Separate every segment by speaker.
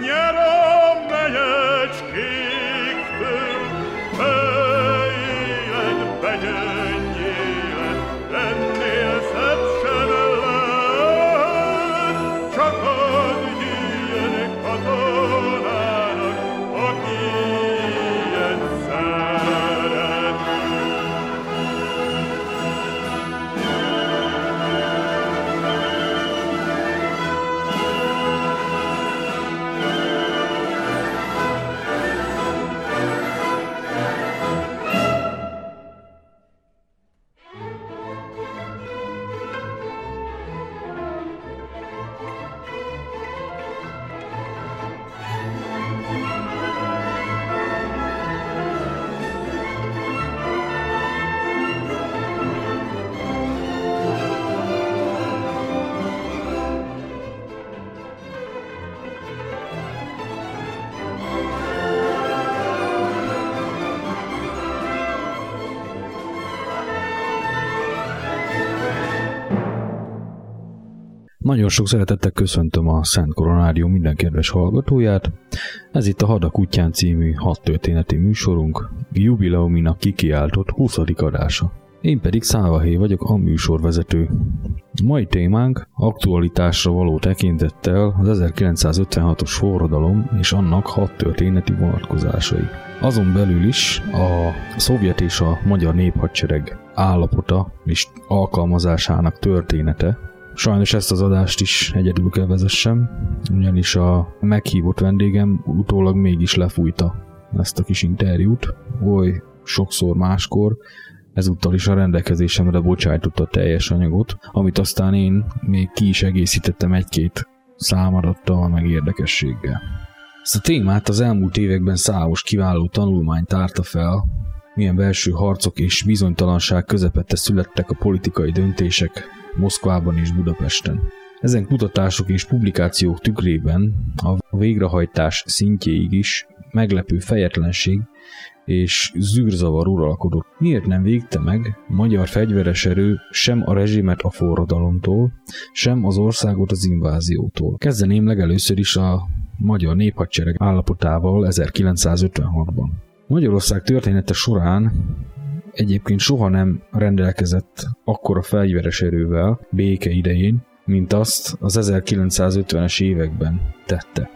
Speaker 1: Пионеры!
Speaker 2: Nagyon sok szeretettel köszöntöm a Szent Koronárium minden kedves hallgatóját. Ez itt a Hadak útján című hat történeti műsorunk, jubileuminak kikiáltott 20. adása. Én pedig Szávahé vagyok, a műsorvezető. Mai témánk aktualitásra való tekintettel az 1956-os forradalom és annak hat történeti vonatkozásai. Azon belül is a szovjet és a magyar néphadsereg állapota és alkalmazásának története, Sajnos ezt az adást is egyedül kell vezessem, ugyanis a meghívott vendégem utólag mégis lefújta ezt a kis interjút, oly sokszor máskor, ezúttal is a rendelkezésemre bocsájtotta a teljes anyagot, amit aztán én még ki is egészítettem egy-két számadattal, meg érdekességgel. Ezt a témát az elmúlt években számos kiváló tanulmány tárta fel, milyen belső harcok és bizonytalanság közepette születtek a politikai döntések Moszkvában és Budapesten. Ezen kutatások és publikációk tükrében a végrehajtás szintjéig is meglepő fejetlenség és zűrzavar uralkodott. Miért nem végte meg magyar fegyveres erő sem a rezsimet a forradalomtól, sem az országot az inváziótól? Kezdeném legelőször is a magyar néphadsereg állapotával 1956-ban. Magyarország története során egyébként soha nem rendelkezett akkora fegyveres erővel béke idején, mint azt az 1950-es években tette.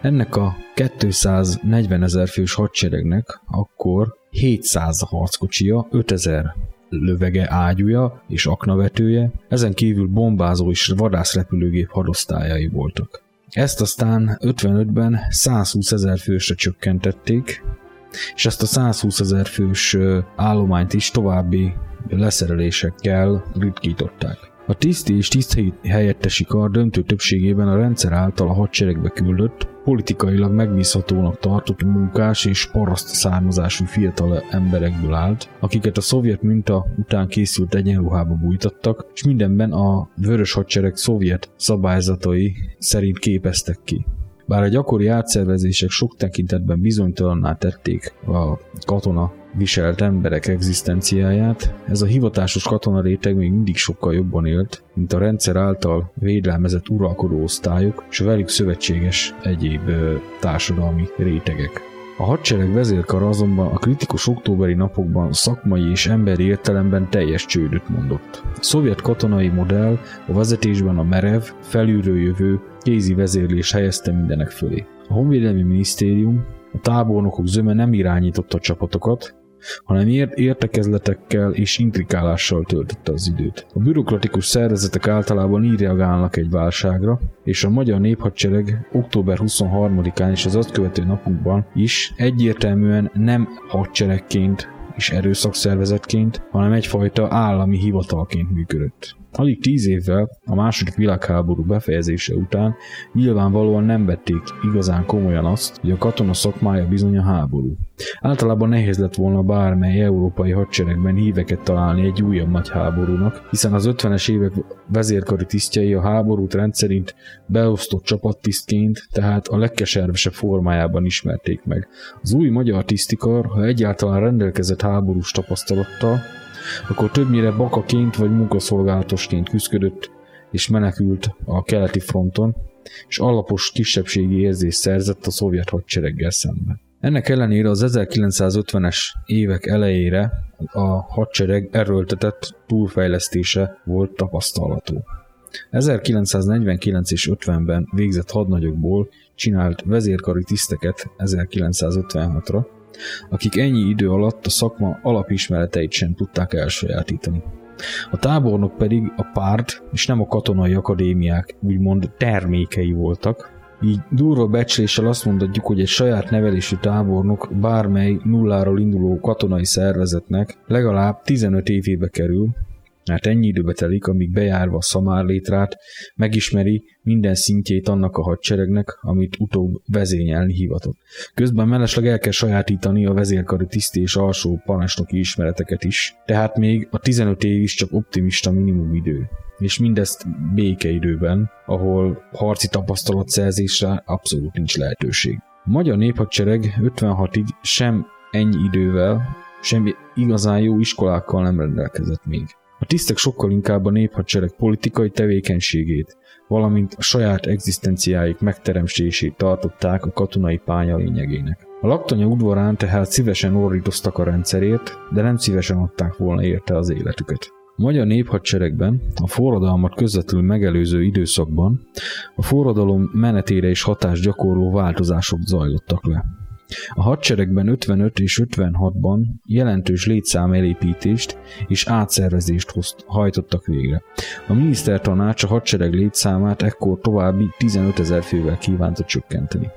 Speaker 2: Ennek a 240 ezer fős hadseregnek akkor 700 harckocsia, 5000 lövege ágyúja és aknavetője, ezen kívül bombázó és vadászrepülőgép hadosztályai voltak. Ezt aztán 55-ben 120 ezer fősre csökkentették, és ezt a 120 ezer fős állományt is további leszerelésekkel ritkították. A tiszti és tiszti helyettesi kar döntő többségében a rendszer által a hadseregbe küldött, politikailag megbízhatónak tartott munkás és paraszt származású fiatal emberekből állt, akiket a szovjet minta után készült egyenruhába bújtattak, és mindenben a vörös hadsereg szovjet szabályzatai szerint képeztek ki. Bár a gyakori átszervezések sok tekintetben bizonytalanná tették a katona viselt emberek egzisztenciáját, ez a hivatásos katona réteg még mindig sokkal jobban élt, mint a rendszer által védelmezett uralkodó osztályok és velük szövetséges egyéb társadalmi rétegek. A hadsereg vezérkar azonban a kritikus októberi napokban szakmai és emberi értelemben teljes csődöt mondott. A szovjet katonai modell a vezetésben a merev, felülről jövő, kézi vezérlés helyezte mindenek fölé. A Honvédelmi Minisztérium, a tábornokok zöme nem irányította a csapatokat, hanem értekezletekkel és intrikálással töltötte az időt. A bürokratikus szervezetek általában így reagálnak egy válságra, és a magyar néphadsereg október 23-án és az azt követő napokban is egyértelműen nem hadseregként és erőszakszervezetként, hanem egyfajta állami hivatalként működött. Alig tíz évvel a második világháború befejezése után nyilvánvalóan nem vették igazán komolyan azt, hogy a katona szakmája bizony a háború. Általában nehéz lett volna bármely európai hadseregben híveket találni egy újabb nagy háborúnak, hiszen az 50-es évek vezérkari tisztjei a háborút rendszerint beosztott csapattisztként, tehát a legkeservesebb formájában ismerték meg. Az új magyar tisztikar, ha egyáltalán rendelkezett háborús tapasztalattal, akkor többnyire bakaként vagy munkaszolgálatosként küzdött és menekült a keleti fronton, és alapos kisebbségi érzés szerzett a szovjet hadsereggel szemben. Ennek ellenére az 1950-es évek elejére a hadsereg erőltetett túlfejlesztése volt tapasztalható. 1949 és 50-ben végzett hadnagyokból csinált vezérkari tiszteket 1956-ra, akik ennyi idő alatt a szakma alapismereteit sem tudták elsajátítani. A tábornok pedig a párt és nem a katonai akadémiák úgymond termékei voltak, így durva becsléssel azt mondhatjuk, hogy egy saját nevelésű tábornok bármely nulláról induló katonai szervezetnek legalább 15 évébe kerül, mert ennyi időbe telik, amíg bejárva a szamár létrát, megismeri minden szintjét annak a hadseregnek, amit utóbb vezényelni hivatott. Közben mellesleg el kell sajátítani a vezérkari tiszti és alsó parancsnoki ismereteket is, tehát még a 15 év is csak optimista minimum idő. És mindezt békeidőben, ahol harci tapasztalatszerzésre abszolút nincs lehetőség. A magyar néphadsereg 56-ig sem ennyi idővel, sem igazán jó iskolákkal nem rendelkezett még. A tisztek sokkal inkább a néphadsereg politikai tevékenységét, valamint a saját egzisztenciáik megteremtését tartották a katonai pálya lényegének. A laktanya udvarán tehát szívesen orrítoztak a rendszerért, de nem szívesen adták volna érte az életüket. A magyar néphadseregben a forradalmat közvetlenül megelőző időszakban a forradalom menetére is hatást gyakorló változások zajlottak le. A hadseregben 55 és 56-ban jelentős létszám elépítést és átszervezést hajtottak végre. A minisztertanács a hadsereg létszámát ekkor további 15 ezer fővel kívánta csökkenteni.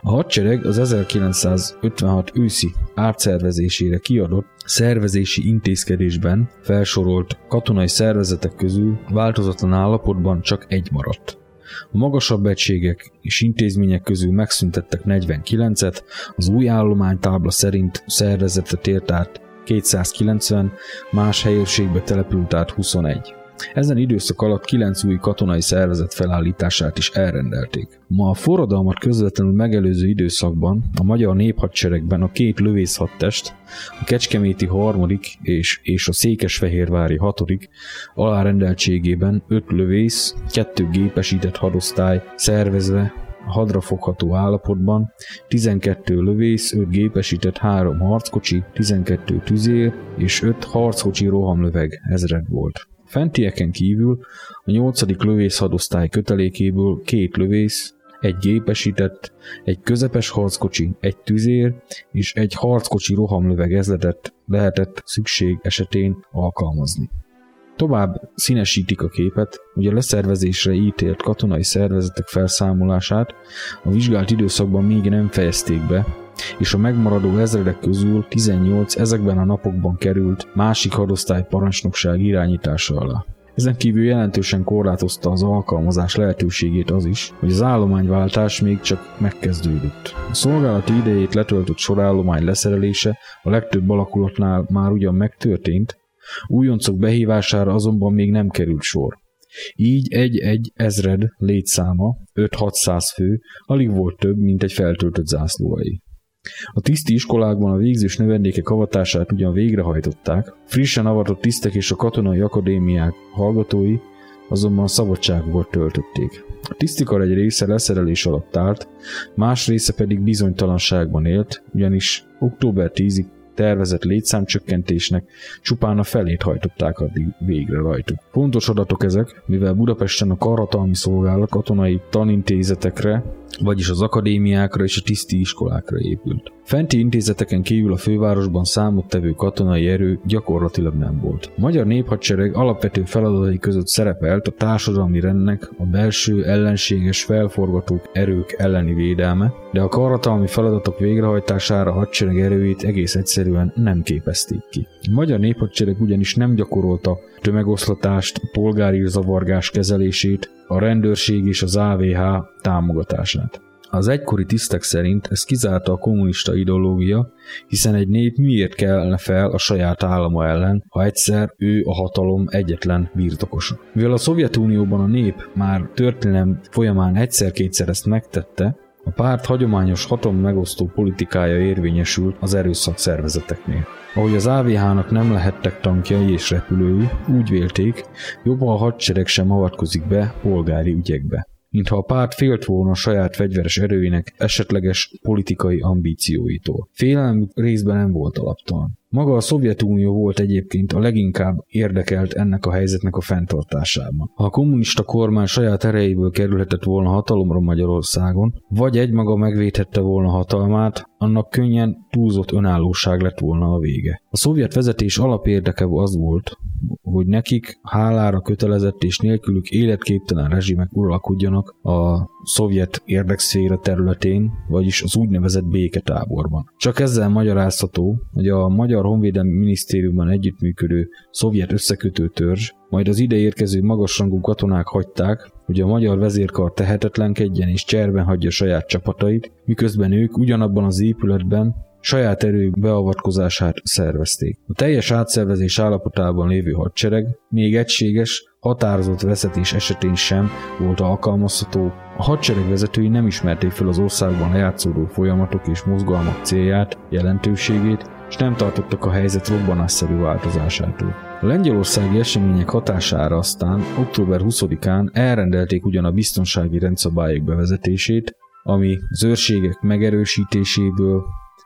Speaker 2: A hadsereg az 1956 őszi átszervezésére kiadott szervezési intézkedésben felsorolt katonai szervezetek közül változatlan állapotban csak egy maradt. A magasabb egységek és intézmények közül megszüntettek 49-et, az új állománytábla szerint szervezetet ért át 290, más helyőrségbe települt át 21. Ezen időszak alatt kilenc új katonai szervezet felállítását is elrendelték. Ma a forradalmat közvetlenül megelőző időszakban a magyar néphadseregben a két lövészhadtest, a Kecskeméti harmadik és, és a Székesfehérvári hatodik alárendeltségében öt lövész, kettő gépesített hadosztály szervezve hadrafogható állapotban, 12 lövész, 5 gépesített, 3 harckocsi, 12 tüzér és 5 harckocsi rohamlöveg ezred volt. Fentieken kívül a 8. lövészhadosztály kötelékéből két lövész, egy gépesített, egy közepes harckocsi, egy tüzér és egy harckocsi rohamlöveg ezletet lehetett szükség esetén alkalmazni. Tovább színesítik a képet, hogy a leszervezésre ítélt katonai szervezetek felszámolását a vizsgált időszakban még nem fejezték be, és a megmaradó ezredek közül 18 ezekben a napokban került másik hadosztály parancsnokság irányítása alá. Ezen kívül jelentősen korlátozta az alkalmazás lehetőségét az is, hogy az állományváltás még csak megkezdődött. A szolgálati idejét letöltött sorállomány leszerelése a legtöbb alakulatnál már ugyan megtörtént, újoncok behívására azonban még nem került sor. Így egy-egy ezred létszáma, 5-600 fő, alig volt több, mint egy feltöltött zászlóai. A tiszti iskolákban a végzős növendékek avatását ugyan végrehajtották, frissen avatott tisztek és a katonai akadémiák hallgatói azonban szabadságukat töltötték. A tisztikar egy része leszerelés alatt állt, más része pedig bizonytalanságban élt, ugyanis október 10-ig tervezett létszámcsökkentésnek csupán a felét hajtották addig végre rajtuk. Fontos adatok ezek, mivel Budapesten a karhatalmi szolgálat katonai tanintézetekre vagyis az akadémiákra és a tiszti iskolákra épült. Fenti intézeteken kívül a fővárosban számottevő katonai erő gyakorlatilag nem volt. A magyar néphadsereg alapvető feladatai között szerepelt a társadalmi rendnek a belső ellenséges felforgatók erők elleni védelme, de a karatalmi feladatok végrehajtására a hadsereg erőit egész egyszerűen nem képezték ki. Magyar néphadsereg ugyanis nem gyakorolta tömegoszlatást, polgári zavargás kezelését, a rendőrség és az AVH támogatását. Az egykori tisztek szerint ez kizárta a kommunista ideológia, hiszen egy nép miért kellene fel a saját állama ellen, ha egyszer ő a hatalom egyetlen birtokosa. Mivel a Szovjetunióban a nép már történelem folyamán egyszer-kétszer ezt megtette, a párt hagyományos hatalom megosztó politikája érvényesült az erőszak szervezeteknél. Ahogy az AVH-nak nem lehettek tankjai és repülői, úgy vélték, jobb, ha a hadsereg sem avatkozik be polgári ügyekbe mintha a párt félt volna a saját fegyveres erőinek esetleges politikai ambícióitól. Félelmük részben nem volt alaptalan. Maga a Szovjetunió volt egyébként a leginkább érdekelt ennek a helyzetnek a fenntartásában. Ha a kommunista kormány saját erejéből kerülhetett volna hatalomra Magyarországon, vagy egymaga megvédhette volna hatalmát, annak könnyen túlzott önállóság lett volna a vége. A szovjet vezetés alapérdeke az volt, hogy nekik hálára kötelezett és nélkülük életképtelen rezsimek uralkodjanak a szovjet érdekszféra területén, vagyis az úgynevezett béketáborban. Csak ezzel magyarázható, hogy a Magyar Honvédelmi Minisztériumban együttműködő szovjet összekötő törzs, majd az ide érkező magasrangú katonák hagyták, hogy a magyar vezérkar tehetetlenkedjen és cserben hagyja saját csapatait, miközben ők ugyanabban az épületben saját erők beavatkozását szervezték. A teljes átszervezés állapotában lévő hadsereg még egységes, határozott veszetés esetén sem volt alkalmazható, a hadsereg vezetői nem ismerték fel az országban lejátszódó folyamatok és mozgalmak célját, jelentőségét, és nem tartottak a helyzet robbanásszerű változásától. A lengyelországi események hatására aztán október 20-án elrendelték ugyan a biztonsági rendszabályok bevezetését, ami az őrségek megerősítéséből,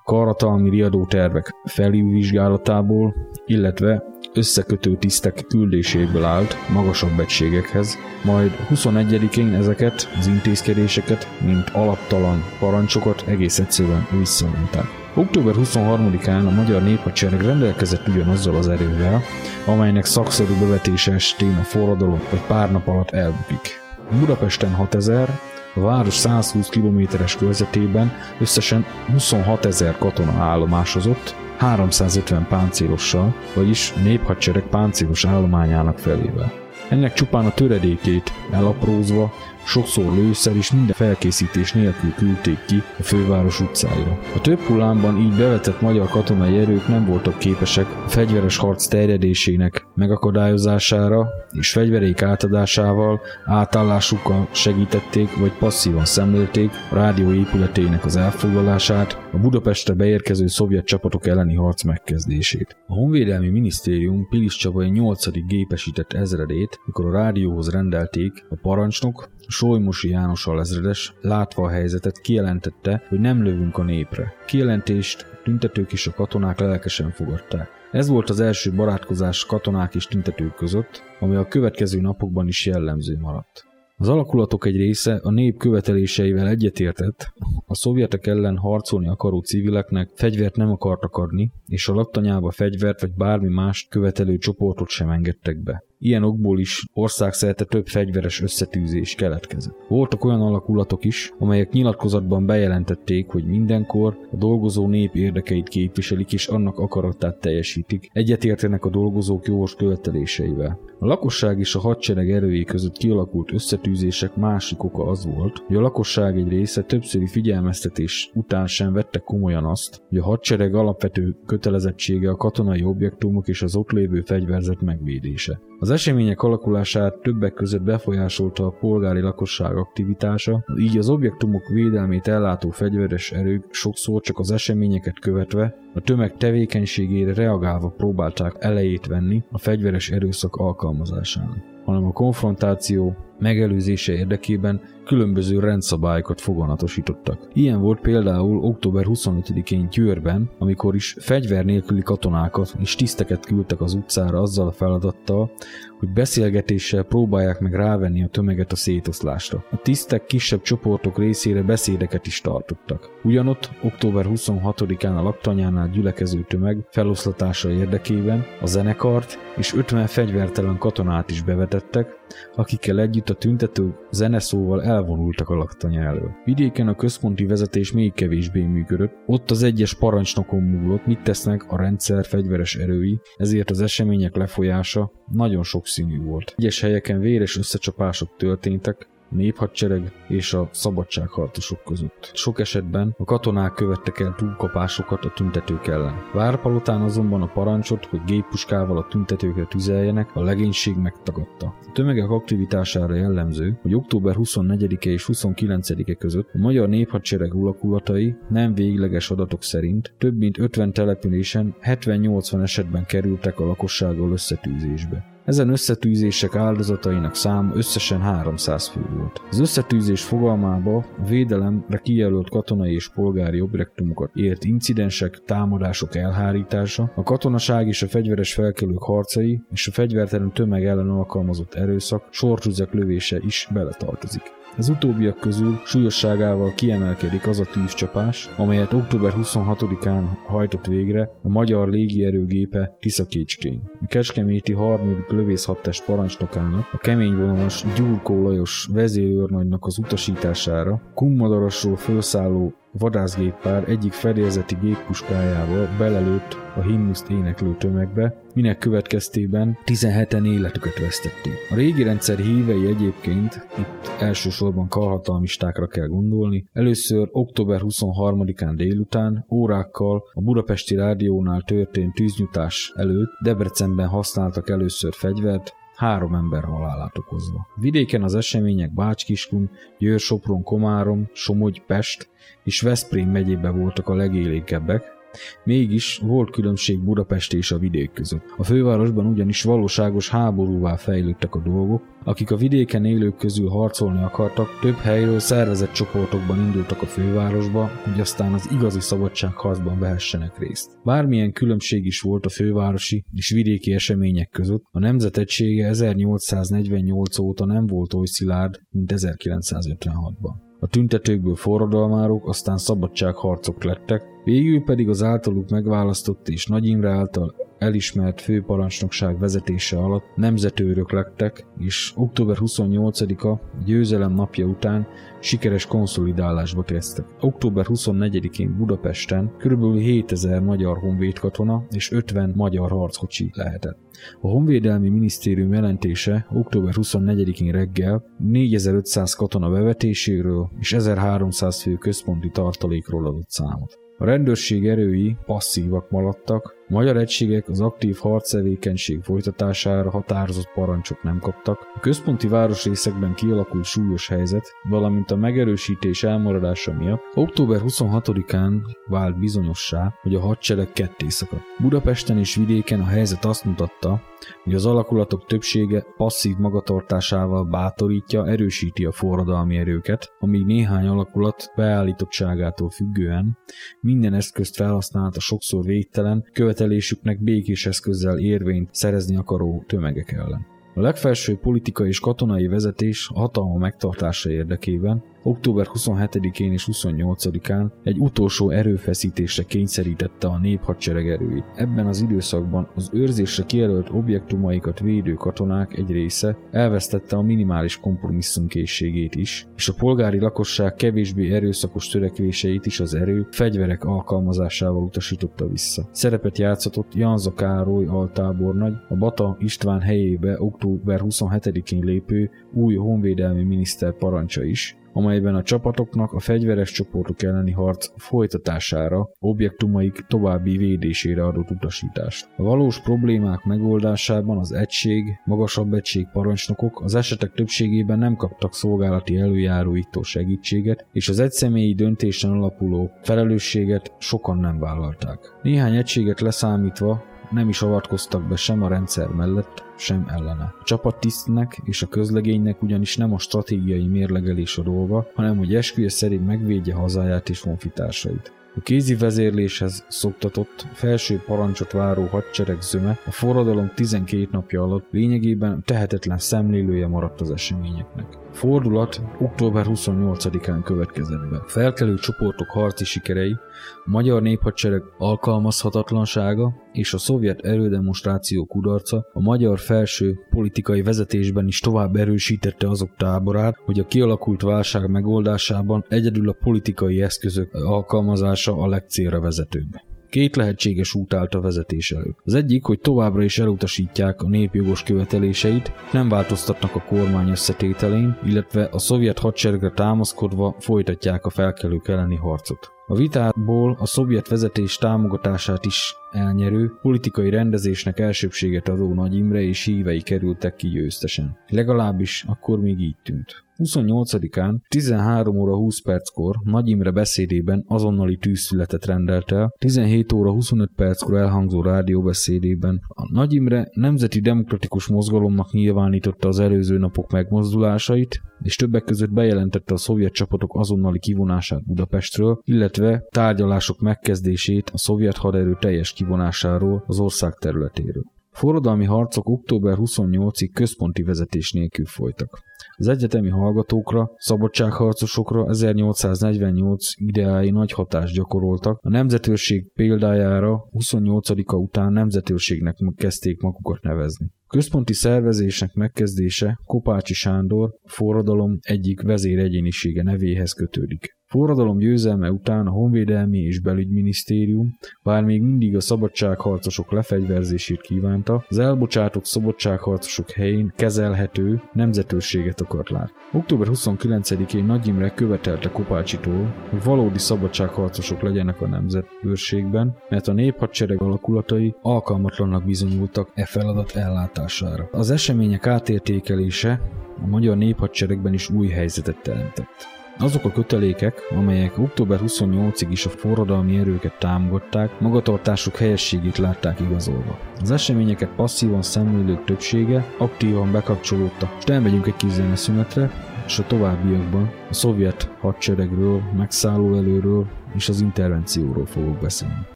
Speaker 2: karatalmi riadótervek felülvizsgálatából, illetve összekötő tisztek küldéséből állt magasabb egységekhez, majd 21-én ezeket az intézkedéseket, mint alaptalan parancsokat egész egyszerűen visszamondták. Október 23-án a magyar néphadsereg rendelkezett ugyanazzal az erővel, amelynek szakszerű bevetése estén a forradalom egy pár nap alatt elbukik. Budapesten 6000, a város 120 kilométeres körzetében összesen 26 ezer katona állomásozott, 350 páncélossal, vagyis néphadsereg páncélos állományának felével. Ennek csupán a töredékét elaprózva sokszor lőszer és minden felkészítés nélkül küldték ki a főváros utcáira. A több hullámban így bevetett magyar katonai erők nem voltak képesek a fegyveres harc terjedésének megakadályozására, és fegyverék átadásával, átállásukkal segítették vagy passzívan szemlélték a rádió épületének az elfoglalását, a Budapestre beérkező szovjet csapatok elleni harc megkezdését. A Honvédelmi Minisztérium Pilis Csabai 8. gépesített ezredét, mikor a rádióhoz rendelték, a parancsnok, Solymosi János alezredes, látva a helyzetet, kijelentette, hogy nem lövünk a népre. Kijelentést tüntetők és a katonák lelkesen fogadták. Ez volt az első barátkozás katonák és tüntetők között, ami a következő napokban is jellemző maradt. Az alakulatok egy része a nép követeléseivel egyetértett, a szovjetek ellen harcolni akaró civileknek fegyvert nem akartak adni, és a laktanyába fegyvert vagy bármi más követelő csoportot sem engedtek be. Ilyen okból is országszerte több fegyveres összetűzés keletkezett. Voltak olyan alakulatok is, amelyek nyilatkozatban bejelentették, hogy mindenkor a dolgozó nép érdekeit képviselik és annak akaratát teljesítik, egyetértenek a dolgozók jogos követeléseivel. A lakosság és a hadsereg erői között kialakult összetűzések másik oka az volt, hogy a lakosság egy része többszöri figyelmeztetés után sem vette komolyan azt, hogy a hadsereg alapvető kötelezettsége a katonai objektumok és az ott lévő fegyverzet megvédése. Az események alakulását többek között befolyásolta a polgári lakosság aktivitása, így az objektumok védelmét ellátó fegyveres erők sokszor csak az eseményeket követve, a tömeg tevékenységére reagálva próbálták elejét venni a fegyveres erőszak alkalmazásának, hanem a konfrontáció megelőzése érdekében különböző rendszabályokat foganatosítottak. Ilyen volt például október 25-én Győrben, amikor is fegyver nélküli katonákat és tiszteket küldtek az utcára azzal a feladattal, hogy beszélgetéssel próbálják meg rávenni a tömeget a szétoszlásra. A tisztek kisebb csoportok részére beszédeket is tartottak. Ugyanott október 26-án a laktanyánál gyülekező tömeg feloszlatása érdekében a zenekart és 50 fegyvertelen katonát is bevetettek, akikkel együtt a tüntetők zeneszóval elvonultak a laktanya elől. Vidéken a központi vezetés még kevésbé működött, ott az egyes parancsnokon múlott, mit tesznek a rendszer fegyveres erői, ezért az események lefolyása nagyon sokszínű volt. Egyes helyeken véres összecsapások történtek, néphadsereg és a szabadságharcosok között. Sok esetben a katonák követtek el túlkapásokat a tüntetők ellen. Várpalotán azonban a parancsot, hogy géppuskával a tüntetőkre tüzeljenek, a legénység megtagadta. A tömegek aktivitására jellemző, hogy október 24-e és 29-e között a magyar néphadsereg ulakulatai nem végleges adatok szerint több mint 50 településen 70-80 esetben kerültek a lakossággal összetűzésbe. Ezen összetűzések áldozatainak száma összesen 300 fő volt. Az összetűzés fogalmába a védelemre kijelölt katonai és polgári objektumokat ért incidensek, támadások elhárítása, a katonaság és a fegyveres felkelők harcai és a fegyvertelen tömeg ellen alkalmazott erőszak, sortüzek lövése is beletartozik. Az utóbbiak közül súlyosságával kiemelkedik az a tűzcsapás, amelyet október 26-án hajtott végre a magyar légierőgépe Tiszakécskén. A Kecskeméti 3. lövészhadtest parancsnokának, a keményvonalas Gyurkó Lajos vezérőrnagynak az utasítására Kummadarasról felszálló vadászgéppár egyik fedélzeti géppuskájával belelőtt a himnuszt éneklő tömegbe, minek következtében 17-en életüket vesztették. A régi rendszer hívei egyébként, itt elsősorban karhatalmistákra kell gondolni, először október 23-án délután órákkal a budapesti rádiónál történt tűznyutás előtt Debrecenben használtak először fegyvert, három ember halálát okozva. Vidéken az események Bács-Kiskun, Győr, Sopron, Komárom, Somogy, Pest és Veszprém megyébe voltak a legélékebbek, Mégis volt különbség Budapest és a vidék között. A fővárosban ugyanis valóságos háborúvá fejlődtek a dolgok, akik a vidéken élők közül harcolni akartak, több helyről szervezett csoportokban indultak a fővárosba, hogy aztán az igazi szabadságharcban vehessenek részt. Bármilyen különbség is volt a fővárosi és vidéki események között, a nemzetegysége 1848 óta nem volt oly szilárd, mint 1956-ban. A tüntetőkből forradalmárok, aztán szabadságharcok lettek, végül pedig az általuk megválasztott és Nagy Imre által elismert főparancsnokság vezetése alatt nemzetőrök lettek, és október 28-a győzelem napja után sikeres konszolidálásba kezdtek. Október 24-én Budapesten kb. 7000 magyar honvédkatona és 50 magyar harckocsi lehetett. A Honvédelmi Minisztérium jelentése október 24-én reggel 4500 katona bevetéséről és 1300 fő központi tartalékról adott számot. A rendőrség erői passzívak maradtak, magyar egységek az aktív harctevékenység folytatására határozott parancsot nem kaptak. A központi városrészekben kialakult súlyos helyzet, valamint a megerősítés elmaradása miatt október 26-án vált bizonyossá, hogy a hadsereg ketté szakadt. Budapesten és vidéken a helyzet azt mutatta, hogy az alakulatok többsége passzív magatartásával bátorítja, erősíti a forradalmi erőket, amíg néhány alakulat beállítottságától függően minden eszközt felhasznált a sokszor végtelen, követelésüknek békés eszközzel érvényt szerezni akaró tömegek ellen. A legfelső politikai és katonai vezetés a hatalma megtartása érdekében október 27-én és 28-án egy utolsó erőfeszítésre kényszerítette a néphadsereg erőit. Ebben az időszakban az őrzésre kijelölt objektumaikat védő katonák egy része elvesztette a minimális kompromisszumkészségét is, és a polgári lakosság kevésbé erőszakos törekvéseit is az erő fegyverek alkalmazásával utasította vissza. Szerepet játszott Janza Károly altábornagy, a Bata István helyébe október 27-én lépő új honvédelmi miniszter parancsa is, amelyben a csapatoknak a fegyveres csoportok elleni harc folytatására, objektumaik további védésére adott utasítást. A valós problémák megoldásában az egység, magasabb egység parancsnokok az esetek többségében nem kaptak szolgálati előjáróitól segítséget, és az egyszemélyi döntésen alapuló felelősséget sokan nem vállalták. Néhány egységet leszámítva nem is avatkoztak be sem a rendszer mellett, sem ellene. A csapattisztnek és a közlegénynek ugyanis nem a stratégiai mérlegelés a dolga, hanem hogy esküje szerint megvédje hazáját és honfitársait. A kézi vezérléshez szoktatott, felső parancsot váró hadsereg zöme a forradalom 12 napja alatt lényegében tehetetlen szemlélője maradt az eseményeknek. Fordulat október 28-án következett be. Felkelő csoportok harci sikerei, a magyar néphadsereg alkalmazhatatlansága és a szovjet erődemonstráció kudarca a magyar felső politikai vezetésben is tovább erősítette azok táborát, hogy a kialakult válság megoldásában egyedül a politikai eszközök alkalmazása a legcélra vezetőbb. Két lehetséges út állt a vezetés előtt. Az egyik, hogy továbbra is elutasítják a népjogos követeléseit, nem változtatnak a kormány összetételén, illetve a szovjet hadseregre támaszkodva folytatják a felkelők elleni harcot. A vitából a szovjet vezetés támogatását is elnyerő, politikai rendezésnek elsőbséget adó Nagy Imre és hívei kerültek ki győztesen. Legalábbis akkor még így tűnt. 28-án 13 óra 20 perckor Nagy Imre beszédében azonnali tűzszületet rendelt el, 17 óra 25 perckor elhangzó rádióbeszédében a Nagy Imre nemzeti demokratikus mozgalomnak nyilvánította az előző napok megmozdulásait, és többek között bejelentette a szovjet csapatok azonnali kivonását Budapestről, illetve tárgyalások megkezdését a szovjet haderő teljes kivonásáról az ország területéről. Forradalmi harcok október 28-ig központi vezetés nélkül folytak. Az egyetemi hallgatókra, szabadságharcosokra 1848 ideái nagy hatást gyakoroltak, a nemzetőrség példájára 28-a után nemzetőrségnek kezdték magukat nevezni. Központi szervezésnek megkezdése Kopácsi Sándor forradalom egyik vezéregyénisége nevéhez kötődik. Forradalom győzelme után a Honvédelmi és Belügyminisztérium, bár még mindig a szabadságharcosok lefegyverzését kívánta, az elbocsátott szabadságharcosok helyén kezelhető nemzetőrséget akart látni. Október 29-én Nagy Imre követelte Kopácsitól, hogy valódi szabadságharcosok legyenek a nemzetőrségben, mert a néphadsereg alakulatai alkalmatlannak bizonyultak e feladat ellátására. Az események átértékelése a magyar néphadseregben is új helyzetet teremtett. Azok a kötelékek, amelyek október 28-ig is a forradalmi erőket támogatták, magatartásuk helyességét látták igazolva. Az eseményeket passzívan szemlélők többsége aktívan bekapcsolódtak. Most elmegyünk egy kis szünetre, és a továbbiakban a szovjet hadseregről, megszálló előről és az intervencióról fogok beszélni.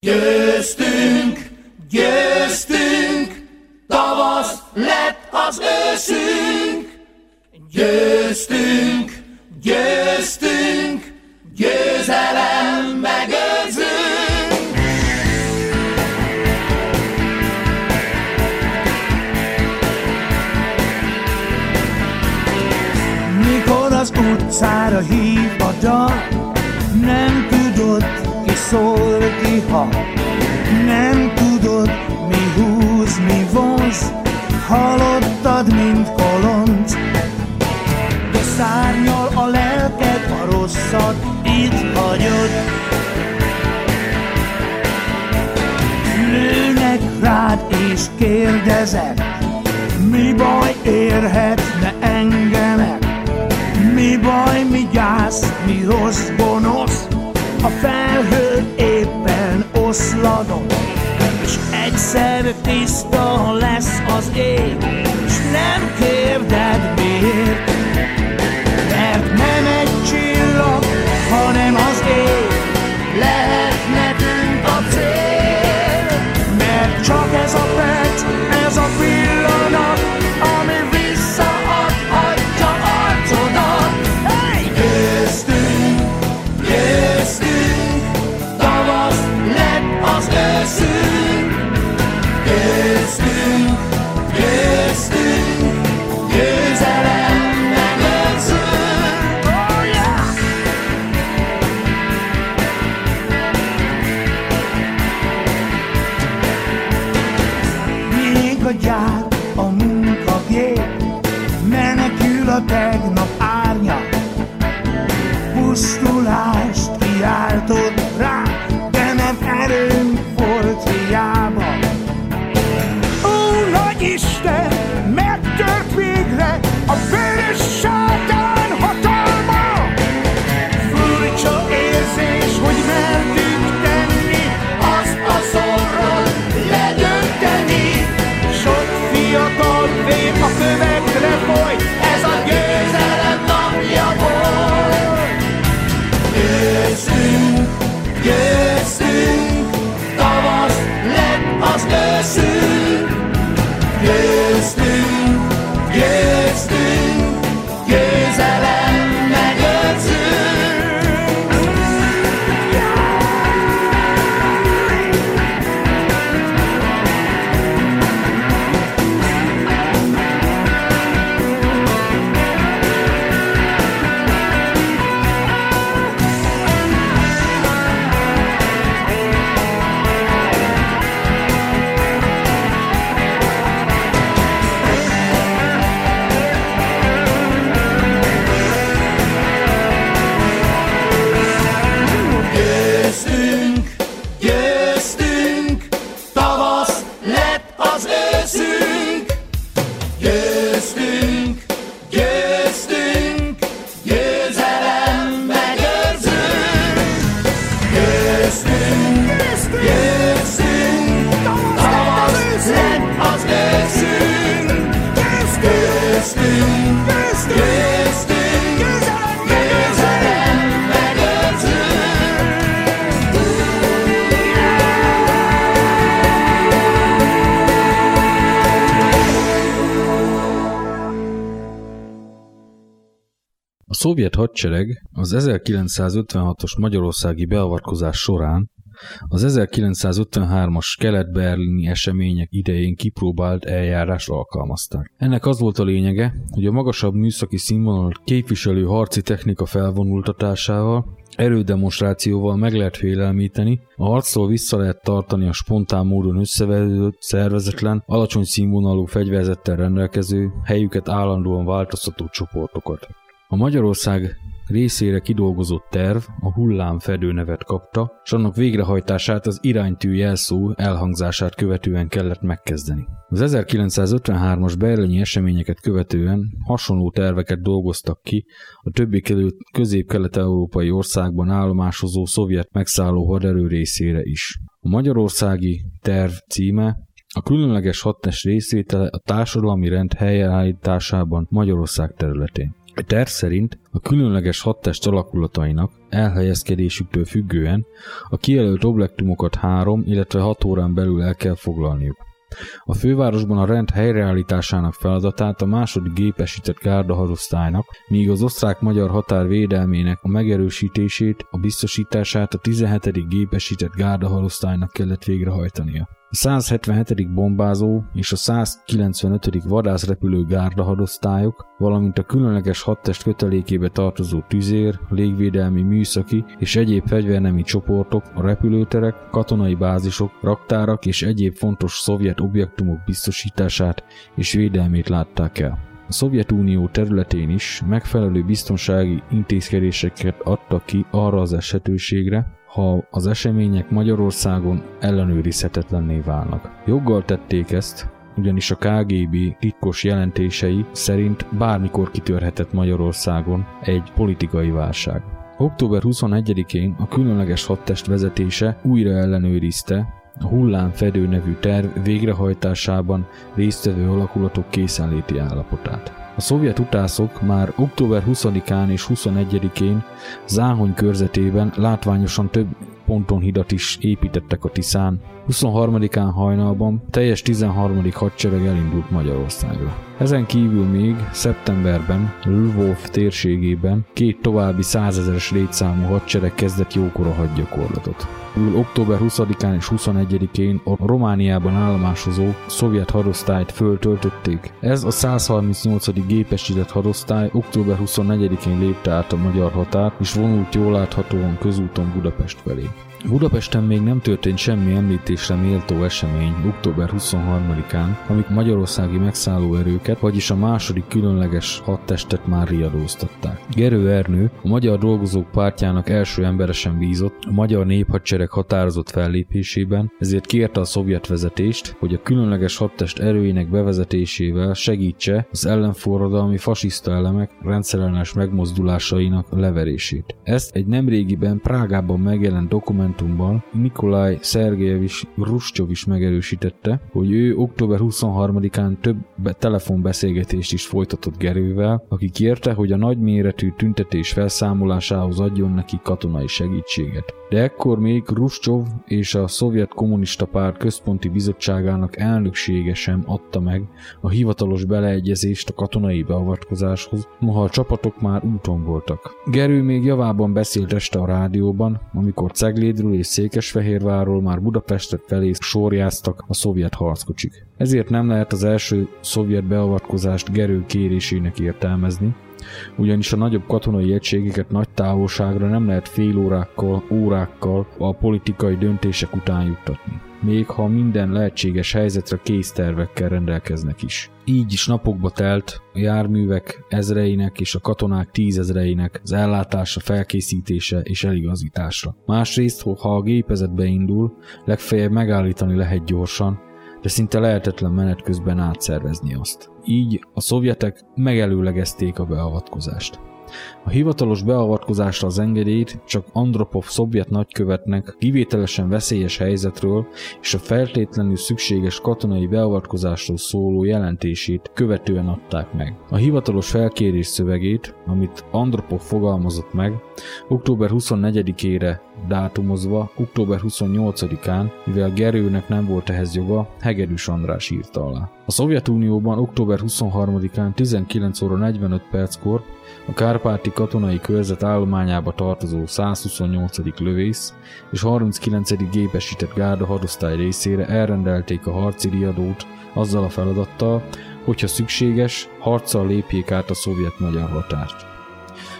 Speaker 3: Győztünk, győztünk, tavasz lett az őszünk, győztünk, Győztünk, győzelem megőrzünk. Mikor az utcára hív a dal, nem tudod, ki szól, ki ha. Nem tudod, mi húz, mi vonz, hallottad, mint kolonc, a rosszat itt hagyod. Nőnek rád és kérdezek, mi baj érhetne engemet? Mi baj, mi gyász, mi rossz, gonosz, a felhő éppen oszladott, és egyszer tiszta lesz az ég, és nem kérded miért. Megszólást kiáltott rá, de nem erőm volt hiába. Ó, nagy
Speaker 2: Isten! Szovjet hadsereg az 1956-os magyarországi beavatkozás során az 1953-as kelet-berlini események idején kipróbált eljárás alkalmazták. Ennek az volt a lényege, hogy a magasabb műszaki színvonalat képviselő harci technika felvonultatásával erődemonstrációval meg lehet félelmíteni, a harctól vissza lehet tartani a spontán módon összeverődött, szervezetlen, alacsony színvonalú fegyverzettel rendelkező, helyüket állandóan változtató csoportokat. A Magyarország részére kidolgozott terv a hullámfedő nevet kapta, és annak végrehajtását az iránytű jelszó elhangzását követően kellett megkezdeni. Az 1953-as berlini eseményeket követően hasonló terveket dolgoztak ki a többi közép-kelet-európai országban állomásozó szovjet megszálló haderő részére is. A magyarországi terv címe a különleges hadtest részvétele a társadalmi rend helyreállításában Magyarország területén. A terv szerint a különleges hadtest alakulatainak elhelyezkedésüktől függően a kijelölt objektumokat három, illetve hat órán belül el kell foglalniuk. A fővárosban a rend helyreállításának feladatát a második gépesített gárdaharosztálynak, míg az osztrák-magyar határ védelmének a megerősítését, a biztosítását a 17. gépesített gárdaharosztálynak kellett végrehajtania. A 177. bombázó és a 195. vadászrepülő gárdahadosztályok, valamint a különleges hadtest kötelékébe tartozó tüzér, légvédelmi műszaki és egyéb fegyvernemi csoportok, a repülőterek, katonai bázisok, raktárak és egyéb fontos szovjet objektumok biztosítását és védelmét látták el. A Szovjetunió területén is megfelelő biztonsági intézkedéseket adtak ki arra az esetőségre, ha az események Magyarországon ellenőrizhetetlenné válnak. Joggal tették ezt, ugyanis a KGB titkos jelentései szerint bármikor kitörhetett Magyarországon egy politikai válság. Október 21-én a különleges hadtest vezetése újra ellenőrizte a hullámfedő nevű terv végrehajtásában résztvevő alakulatok készenléti állapotát. A szovjet utászok már október 20-án és 21-én Záhony körzetében látványosan több ponton hidat is építettek a Tiszán. 23-án hajnalban teljes 13. hadsereg elindult Magyarországra. Ezen kívül még szeptemberben Lvov térségében két további százezeres létszámú hadsereg kezdett jókora hadgyakorlatot. Október 20-án és 21-én a Romániában állomásozó szovjet hadosztályt föltöltötték. Ez a 138. gépesített hadosztály október 24-én lépte át a magyar határ, és vonult jól láthatóan közúton Budapest felé. Budapesten még nem történt semmi említésre méltó esemény október 23-án, amik magyarországi megszálló erőket, vagyis a második különleges hadtestet már riadóztatták. Gerő Ernő, a Magyar Dolgozók Pártjának első emberesen bízott a magyar néphadsereg határozott fellépésében, ezért kérte a szovjet vezetést, hogy a különleges hadtest erőinek bevezetésével segítse az ellenforradalmi fasiszta elemek rendszerellenes megmozdulásainak leverését. Ezt egy nemrégiben Prágában megjelent dokumentum dokumentumban Nikolaj Szergejevics Ruscsov is megerősítette, hogy ő október 23-án több telefonbeszélgetést is folytatott Gerővel, aki kérte, hogy a nagyméretű tüntetés felszámolásához adjon neki katonai segítséget. De ekkor még Ruscsov és a Szovjet Kommunista Párt Központi Bizottságának elnöksége sem adta meg a hivatalos beleegyezést a katonai beavatkozáshoz, noha a csapatok már úton voltak. Gerő még javában beszélt este a rádióban, amikor Cegléd Székelyhídról és Székesfehérvárról már Budapestet felé sorjáztak a szovjet harckocsik. Ezért nem lehet az első szovjet beavatkozást Gerő kérésének értelmezni, ugyanis a nagyobb katonai egységeket nagy távolságra nem lehet fél órákkal, órákkal a politikai döntések után juttatni még ha minden lehetséges helyzetre késztervekkel rendelkeznek is. Így is napokba telt a járművek ezreinek és a katonák tízezreinek az ellátása, felkészítése és eligazítása. Másrészt, ha a gépezet beindul, legfeljebb megállítani lehet gyorsan, de szinte lehetetlen menet közben átszervezni azt. Így a szovjetek megelőlegezték a beavatkozást. A hivatalos beavatkozásra az engedélyt csak Andropov szovjet nagykövetnek kivételesen veszélyes helyzetről és a feltétlenül szükséges katonai beavatkozásról szóló jelentését követően adták meg. A hivatalos felkérés szövegét, amit Andropov fogalmazott meg, október 24-ére dátumozva október 28-án, mivel Gerőnek nem volt ehhez joga, Hegedűs András írta alá. A Szovjetunióban október 23-án 19 óra 45 perckor a Kárpáti katonai körzet állományába tartozó 128. lövész és 39. gépesített gárda hadosztály részére elrendelték a harci riadót azzal a feladattal, hogyha szükséges, harccal lépjék át a szovjet-magyar határt.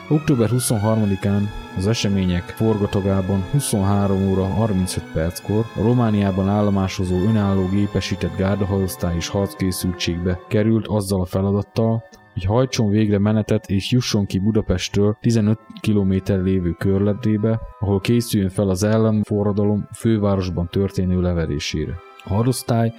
Speaker 2: Október 23-án az események forgatagában 23 óra 35 perckor a Romániában állomásozó önálló gépesített gárdahadosztály is harckészültségbe került azzal a feladattal, hogy hajtson végre menetet és jusson ki Budapesttől 15 km lévő körletébe, ahol készüljön fel az ellenforradalom fővárosban történő leverésére. A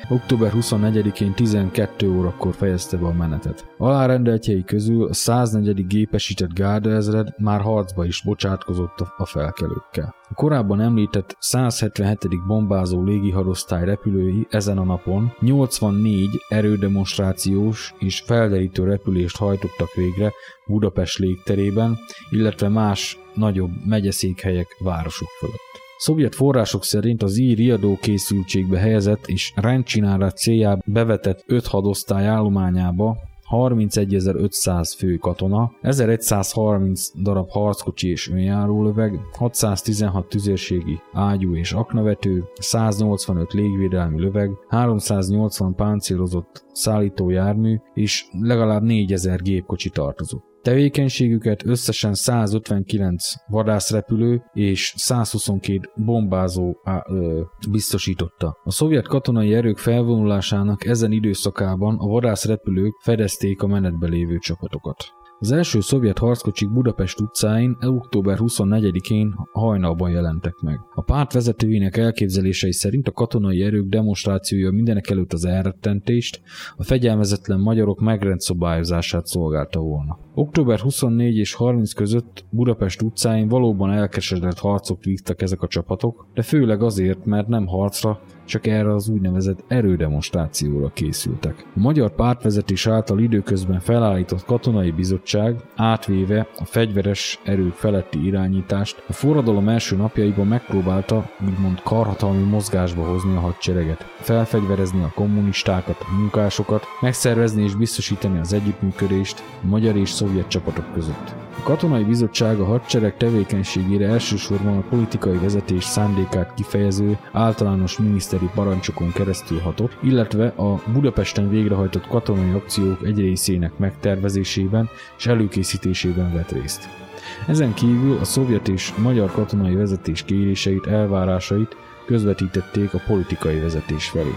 Speaker 2: október 24-én 12 órakor fejezte be a menetet. Alárendeltjei közül a 104. gépesített gárdaezred már harcba is bocsátkozott a felkelőkkel. A korábban említett 177. bombázó légihadosztály repülői ezen a napon 84 erődemonstrációs és felderítő repülést hajtottak végre Budapest légterében, illetve más nagyobb megyeszékhelyek városok fölött. Szovjet források szerint az ír riadó készültségbe helyezett és rendcsinálat céljába bevetett 5 hadosztály állományába 31.500 fő katona, 1130 darab harckocsi és önjárólöveg, 616 tüzérségi ágyú és aknavető, 185 légvédelmi löveg, 380 páncélozott szállítójármű és legalább 4000 gépkocsi tartozott. Tevékenységüket összesen 159 vadászrepülő és 122 bombázó á, ö, biztosította. A szovjet katonai erők felvonulásának ezen időszakában a vadászrepülők fedezték a menetbe lévő csapatokat. Az első szovjet harckocsik Budapest utcáin október 24-én hajnalban jelentek meg. A párt vezetőinek elképzelései szerint a katonai erők demonstrációja mindenek előtt az elrettentést, a fegyelmezetlen magyarok megrendszabályozását szolgálta volna. Október 24 és 30 között Budapest utcáin valóban elkeseredett harcok vívtak ezek a csapatok, de főleg azért, mert nem harcra, csak erre az úgynevezett erődemonstrációra készültek. A magyar pártvezetés által időközben felállított katonai bizottság átvéve a fegyveres erők feletti irányítást a forradalom első napjaiban megpróbálta úgymond karhatalmi mozgásba hozni a hadsereget, felfegyverezni a kommunistákat, a munkásokat, megszervezni és biztosítani az együttműködést a magyar és szovjet csapatok között. A katonai bizottság a hadsereg tevékenységére elsősorban a politikai vezetés szándékát kifejező általános miniszteri parancsokon keresztül hatott, illetve a Budapesten végrehajtott katonai akciók egy részének megtervezésében és előkészítésében vett részt. Ezen kívül a szovjet és magyar katonai vezetés kéréseit, elvárásait közvetítették a politikai vezetés felé.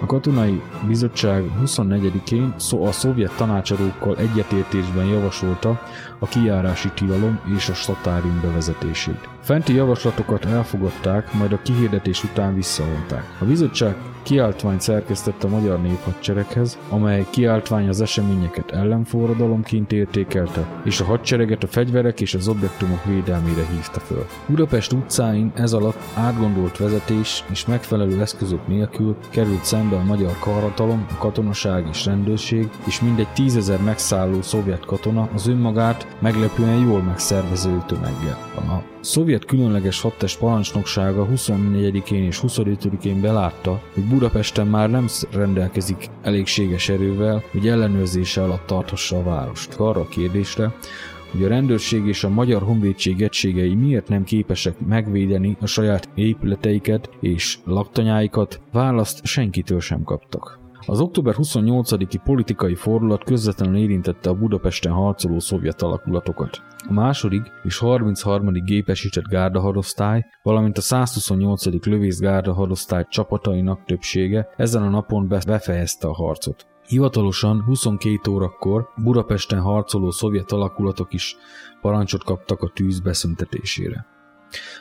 Speaker 2: A katonai bizottság 24-én a szovjet tanácsadókkal egyetértésben javasolta a kijárási tilalom és a statárium bevezetését. Fenti javaslatokat elfogadták, majd a kihirdetés után visszavonták. A bizottság kiáltványt szerkesztett a magyar néphadsereghez, amely kiáltvány az eseményeket ellenforradalomként értékelte, és a hadsereget a fegyverek és az objektumok védelmére hívta föl. Budapest utcáin ez alatt átgondolt vezetés és megfelelő eszközök nélkül került szembe a magyar karhatalom, a katonaság és rendőrség, és mindegy tízezer megszálló szovjet katona az önmagát meglepően jól megszervező tömeggel. A szovjet különleges hadtest parancsnoksága 24-én és 25-én belátta, hogy Budapesten már nem rendelkezik elégséges erővel, hogy ellenőrzése alatt tarthassa a várost. Arra a kérdésre, hogy a rendőrség és a magyar honvédség egységei miért nem képesek megvédeni a saját épületeiket és laktanyáikat, választ senkitől sem kaptak. Az október 28-i politikai fordulat közvetlenül érintette a Budapesten harcoló szovjet alakulatokat. A második és 33. gépesített gárdahadosztály, valamint a 128. lövész gárdahadosztály csapatainak többsége ezen a napon befejezte a harcot. Hivatalosan 22 órakor Budapesten harcoló szovjet alakulatok is parancsot kaptak a tűz beszüntetésére.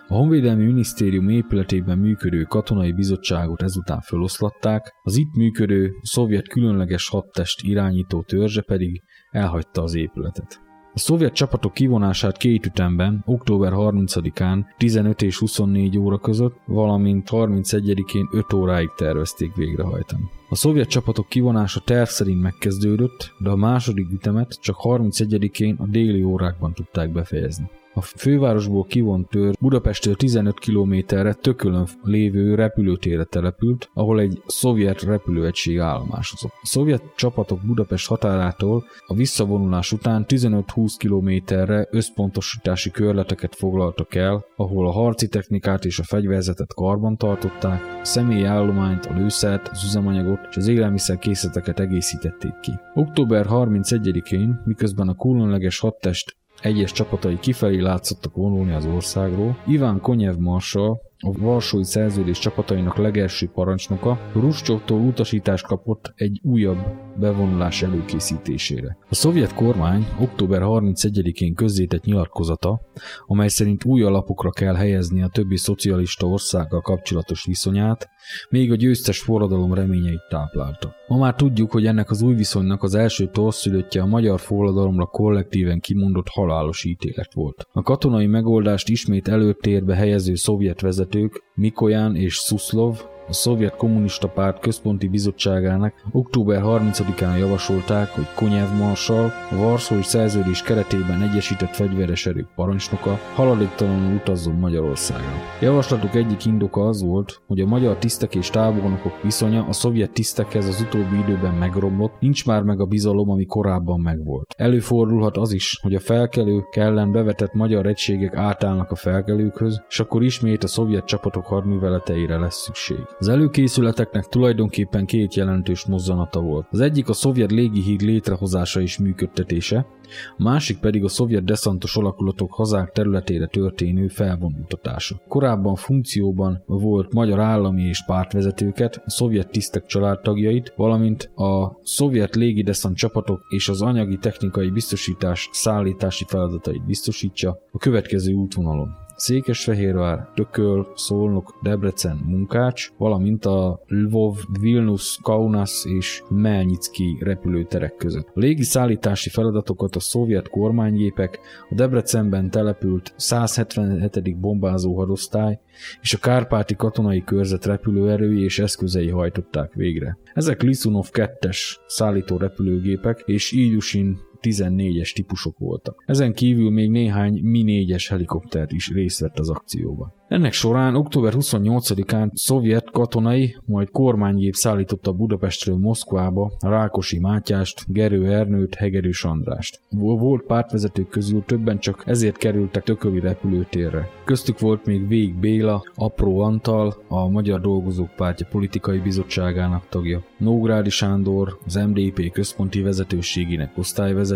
Speaker 2: A Honvédelmi Minisztérium épületében működő katonai bizottságot ezután feloszlatták, az itt működő szovjet különleges hadtest irányító törzse pedig elhagyta az épületet. A szovjet csapatok kivonását két ütemben, október 30-án 15 és 24 óra között, valamint 31-én 5 óráig tervezték végrehajtani. A szovjet csapatok kivonása terv szerint megkezdődött, de a második ütemet csak 31-én a déli órákban tudták befejezni. A fővárosból kivont tör Budapesttől 15 kilométerre tökölön lévő repülőtérre települt, ahol egy szovjet repülőegység állomásozott. A szovjet csapatok Budapest határától a visszavonulás után 15-20 kilométerre összpontosítási körleteket foglaltak el, ahol a harci technikát és a fegyverzetet karban tartották, a személyi állományt, a lőszert, az üzemanyagot és az élelmiszer készleteket egészítették ki. Október 31-én, miközben a különleges hadtest egyes csapatai kifelé látszottak vonulni az országról, Iván Konyev marsal a Varsói Szerződés csapatainak legelső parancsnoka Ruscsovtól utasítást kapott egy újabb bevonulás előkészítésére. A szovjet kormány október 31-én közzétett nyilatkozata, amely szerint új alapokra kell helyezni a többi szocialista országgal kapcsolatos viszonyát, még a győztes forradalom reményeit táplálta. Ma már tudjuk, hogy ennek az új viszonynak az első torszülöttje a magyar forradalomra kollektíven kimondott halálos ítélet volt. A katonai megoldást ismét előtérbe helyező szovjet vezetők Mikoyan és Szuszlov a Szovjet Kommunista Párt Központi Bizottságának október 30-án javasolták, hogy Konyev Marsal, a Varszói Szerződés keretében egyesített fegyveres erők parancsnoka haladéktalanul utazzon Magyarországra. Javaslatuk egyik indoka az volt, hogy a magyar tisztek és tábornokok viszonya a szovjet tisztekhez az utóbbi időben megromlott, nincs már meg a bizalom, ami korábban megvolt. Előfordulhat az is, hogy a felkelők ellen bevetett magyar egységek átállnak a felkelőkhöz, és akkor ismét a szovjet csapatok hadműveleteire lesz szükség. Az előkészületeknek tulajdonképpen két jelentős mozzanata volt. Az egyik a szovjet légihíd létrehozása és működtetése, a másik pedig a szovjet deszantos alakulatok hazák területére történő felvonultatása. Korábban funkcióban volt magyar állami és pártvezetőket, a szovjet tisztek családtagjait, valamint a szovjet légideszant csapatok és az anyagi technikai biztosítás szállítási feladatait biztosítsa a következő útvonalon. Székesfehérvár, Tököl, Szolnok, Debrecen, Munkács, valamint a Lvov, Vilnius, Kaunas és Melnyicki repülőterek között. A légi szállítási feladatokat a szovjet kormánygépek, a Debrecenben települt 177. bombázó hadosztály és a Kárpáti katonai körzet repülőerői és eszközei hajtották végre. Ezek Lisunov 2-es szállító repülőgépek és Ilyushin 14-es típusok voltak. Ezen kívül még néhány Mi-4-es helikopter is részt vett az akcióban. Ennek során október 28-án szovjet katonai, majd kormánygép szállította Budapestről Moszkvába Rákosi Mátyást, Gerő Ernőt, Hegerős Andrást. Volt pártvezetők közül többen csak ezért kerültek Tököli repülőtérre. Köztük volt még Vég Béla, Apró Antal, a Magyar Dolgozók Pártja politikai bizottságának tagja, Nógrádi Sándor, az MDP központi vezetőségének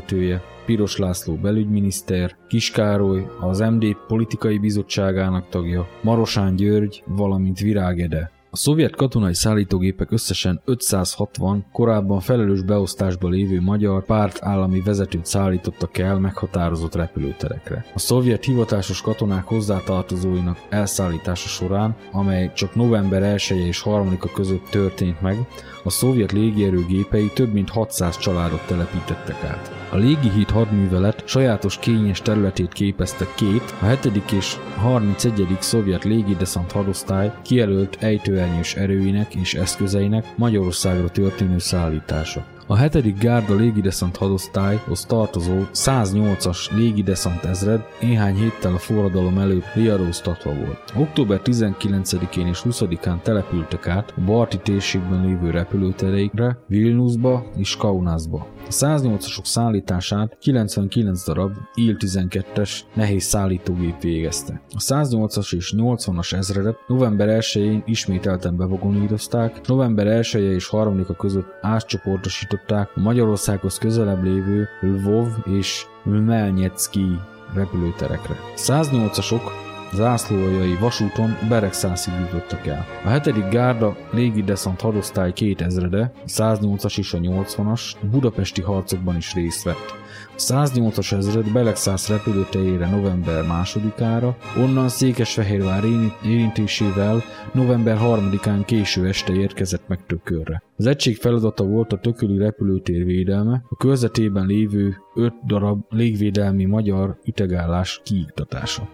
Speaker 2: osztályvezetője, Piros László belügyminiszter, Kiskároly, az MD politikai bizottságának tagja, Marosán György, valamint Virágede. A szovjet katonai szállítógépek összesen 560 korábban felelős beosztásba lévő magyar párt állami vezetőt szállítottak el meghatározott repülőterekre. A szovjet hivatásos katonák hozzátartozóinak elszállítása során, amely csak november 1 -e és 3-a között történt meg, a szovjet légierő gépei több mint 600 családot telepítettek át. A légihíd hadművelet sajátos kényes területét képezte két, a 7. és 31. szovjet légideszant hadosztály kijelölt ejtőernyős erőinek és eszközeinek Magyarországra történő szállítása. A 7. Gárda légideszant hadosztályhoz tartozó 108-as légideszant ezred néhány héttel a forradalom előtt riadóztatva volt. Október 19-én és 20-án települtek át a Barti térségben lévő repülőtereikre, Vilniusba és Kaunasba. A 108-asok szállítását 99 darab Il-12-es nehéz szállítógép végezte. A 108-as és 80-as ezredet november 1-én ismételten bevagonírozták, november 1 -e és 3-a között átcsoportosították a Magyarországhoz közelebb lévő Lvov és Melnyecki repülőterekre. 108-asok zászlóaljai vasúton Beregszászig jutottak el. A 7. Gárda légideszant hadosztály két ezrede, a 108-as és a 80-as budapesti harcokban is részt vett. A 108-as ezred Belegszász repülőtejére november 2-ára, onnan Székesfehérvár érintésével november 3-án késő este érkezett meg Tökörre. Az egység feladata volt a tököli repülőtér védelme, a körzetében lévő 5 darab légvédelmi magyar ütegállás kiiktatása.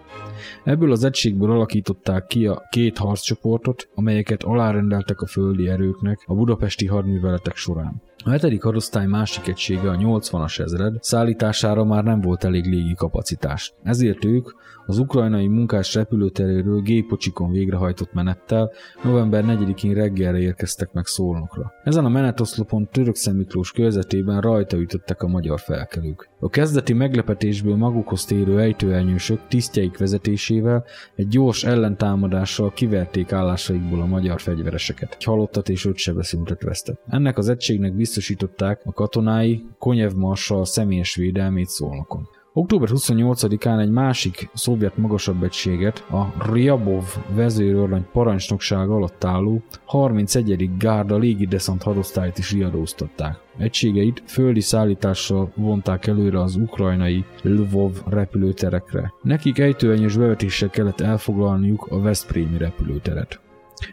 Speaker 2: Ebből az egységből alakították ki a két harccsoportot, amelyeket alárendeltek a földi erőknek a budapesti hadműveletek során. A 7. hadosztály másik egysége, a 80-as ezred, szállítására már nem volt elég légi kapacitás. Ezért ők az ukrajnai munkás repülőteréről gépocsikon végrehajtott menettel november 4-én reggelre érkeztek meg Szolnokra. Ezen a menetoszlopon Török Miklós körzetében rajta ütöttek a magyar felkelők. A kezdeti meglepetésből magukhoz térő ejtőelnyősök tisztjeik vezetésével egy gyors ellentámadással kiverték állásaikból a magyar fegyvereseket. Egy halottat és öt sebeszültet vesztett. Ennek az egységnek biztosították a katonái Konyev Marsal személyes védelmét Szolnokon. Október 28-án egy másik szovjet magasabb egységet, a Ryabov vezérőrlány parancsnokság alatt álló 31. Gárda légideszant hadosztályt is riadóztatták. Egységeit földi szállítással vonták előre az ukrajnai Lvov repülőterekre. Nekik ejtőenyős bevetéssel kellett elfoglalniuk a Veszprémi repülőteret.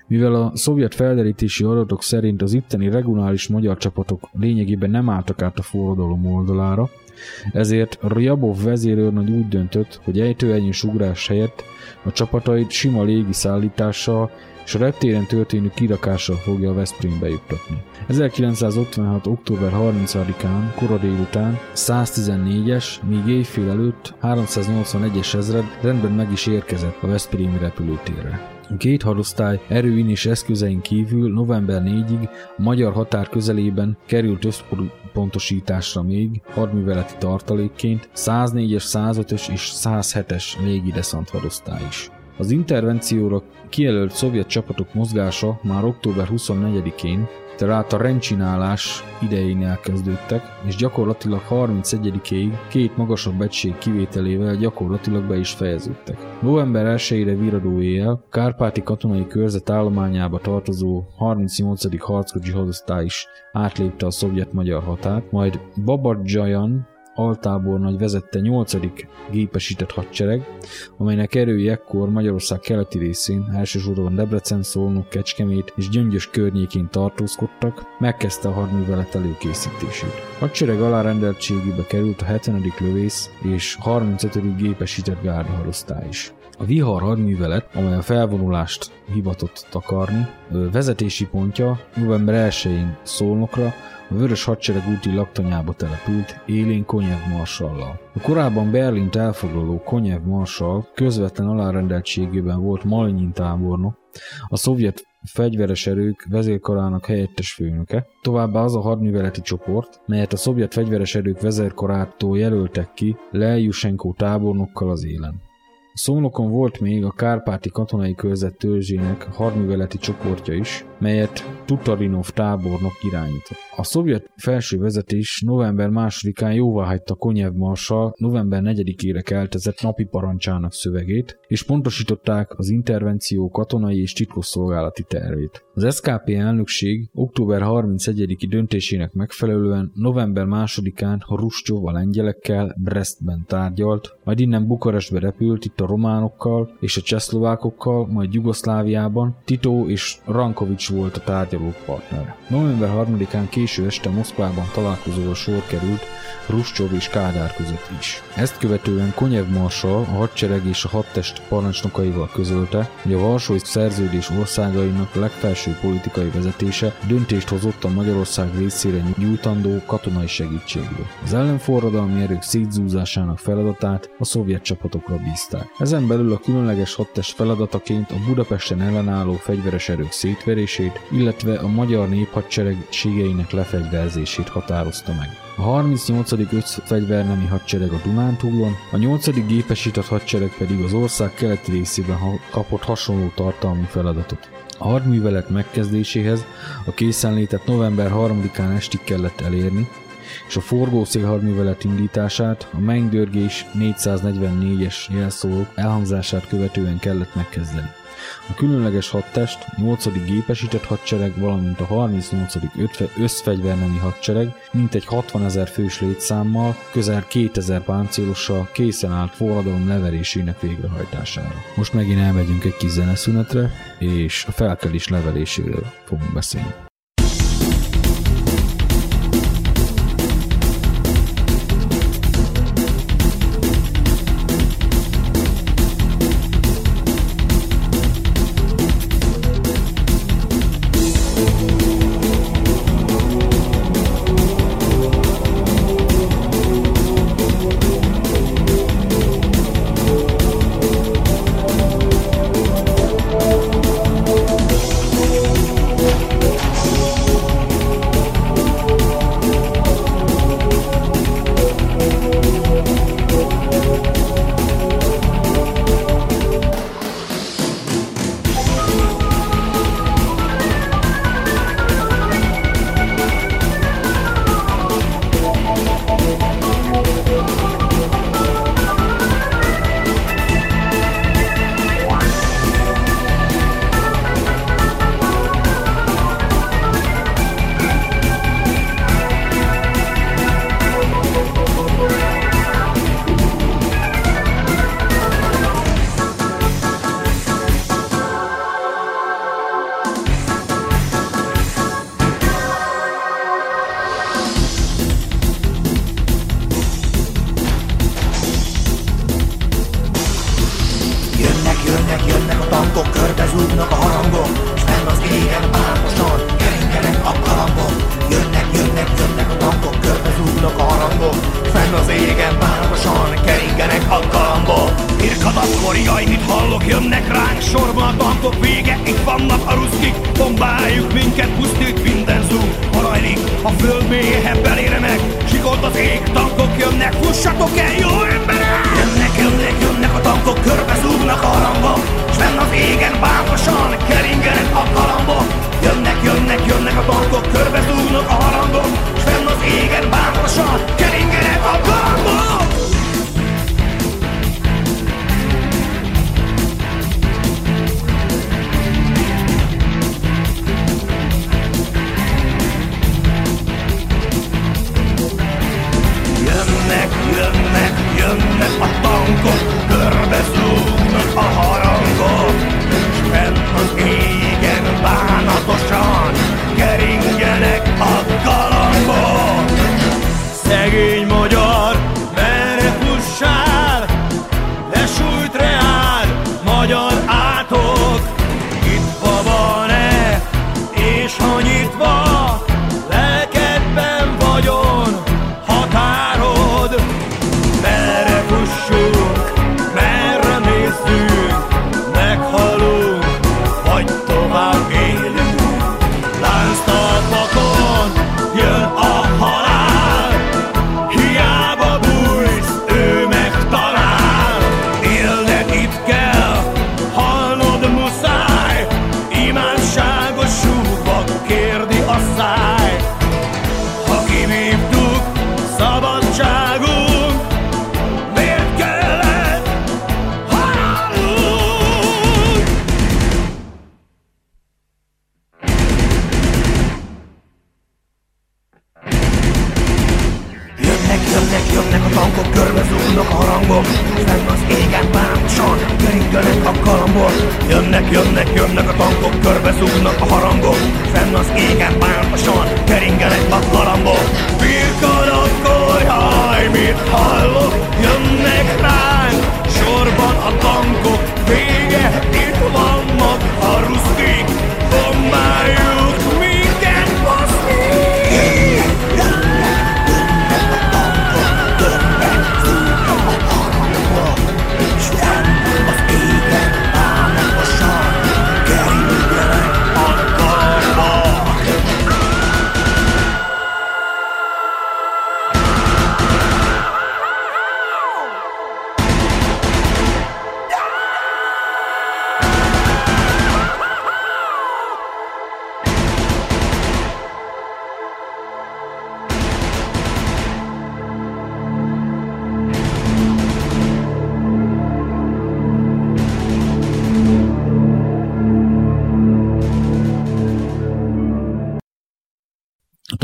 Speaker 2: Mivel a szovjet felderítési adatok szerint az itteni regionális magyar csapatok lényegében nem álltak át a forradalom oldalára, ezért Ryabov vezérőrnagy úgy döntött, hogy ejtőernyős ugrás helyett a csapatait sima légi szállítással és a reptéren történő kirakással fogja a Veszprémbe juttatni. 1956. október 30-án, kora délután 114-es, míg éjfél előtt 381-es ezred rendben meg is érkezett a Veszprémi repülőtérre. Két hadosztály erőin és eszközein kívül november 4-ig a magyar határ közelében került összpontosításra még hadműveleti tartalékként 104-es, 105-ös és 107-es légideszant hadosztály is. Az intervencióra kijelölt szovjet csapatok mozgása már október 24-én tehát a rendcsinálás idején elkezdődtek, és gyakorlatilag 31-ig két magasabb egység kivételével gyakorlatilag be is fejeződtek. November 1-ére viradó éjjel Kárpáti katonai körzet állományába tartozó 38. harckocsi hadosztály is átlépte a szovjet-magyar határt, majd Babadzsajan altábornagy vezette 8. gépesített hadsereg, amelynek erői ekkor Magyarország keleti részén, elsősorban Debrecen, Szolnok, Kecskemét és Gyöngyös környékén tartózkodtak, megkezdte a hadművelet előkészítését. Hadsereg alárendeltségébe került a 70. lövész és 35. gépesített gárdaharosztály is. A Vihar hadművelet, amely a felvonulást hivatott takarni, vezetési pontja november 1-én Szolnokra, a Vörös Hadsereg úti laktanyába települt, élén Konyev marsallal. A korábban Berlint elfoglaló Konyev marsal közvetlen alárendeltségében volt Malinyin tábornok, a szovjet fegyveres erők vezérkarának helyettes főnöke, továbbá az a hadműveleti csoport, melyet a szovjet fegyveres erők vezérkarától jelöltek ki Leljusenko tábornokkal az élen. Szolnokon volt még a Kárpáti katonai körzet törzsének hadműveleti csoportja is, melyet Tutarinov tábornok irányított. A szovjet felső vezetés november 2-án jóváhagyta Konyev Marsal november 4-ére keltezett napi parancsának szövegét, és pontosították az intervenció katonai és titkosszolgálati tervét. Az SKP elnökség október 31-i döntésének megfelelően november 2-án Ruscsov a lengyelekkel Brestben tárgyalt, majd innen Bukarestbe repült itt a románokkal és a csehszlovákokkal, majd Jugoszláviában Tito és Rankovics volt a tárgyaló partner. November 3-án késő este Moszkvában találkozóra sor került Ruscsov és Kádár között is. Ezt követően Konyev Marsal a hadsereg és a hadtest parancsnokaival közölte, hogy a Varsói szerződés országainak legfelső politikai vezetése döntést hozott a Magyarország részére nyújtandó katonai segítségről. Az ellenforradalmi erők szétzúzásának feladatát a szovjet csapatokra bízták. Ezen belül a különleges hadtest feladataként a Budapesten ellenálló fegyveres erők szétverését, illetve a magyar néphadsereg ségeinek lefegyverzését határozta meg. A 38. fegyvernemi hadsereg a Dunántúlon, a 8. gépesített hadsereg pedig az ország keleti részében kapott hasonló tartalmú feladatot. A hadművelet megkezdéséhez a készenlétet november 3-án estig kellett elérni, és a forgószél hadművelet indítását a mennydörgés 444-es jelszó elhangzását követően kellett megkezdeni. A különleges hadtest, 8. gépesített hadsereg, valamint a 38. összfegyvernemi hadsereg mintegy 60 ezer fős létszámmal, közel 2000 páncélossal készen állt forradalom leverésének végrehajtására. Most megint elmegyünk egy kis zeneszünetre, és a felkelés leveléséről fogunk beszélni.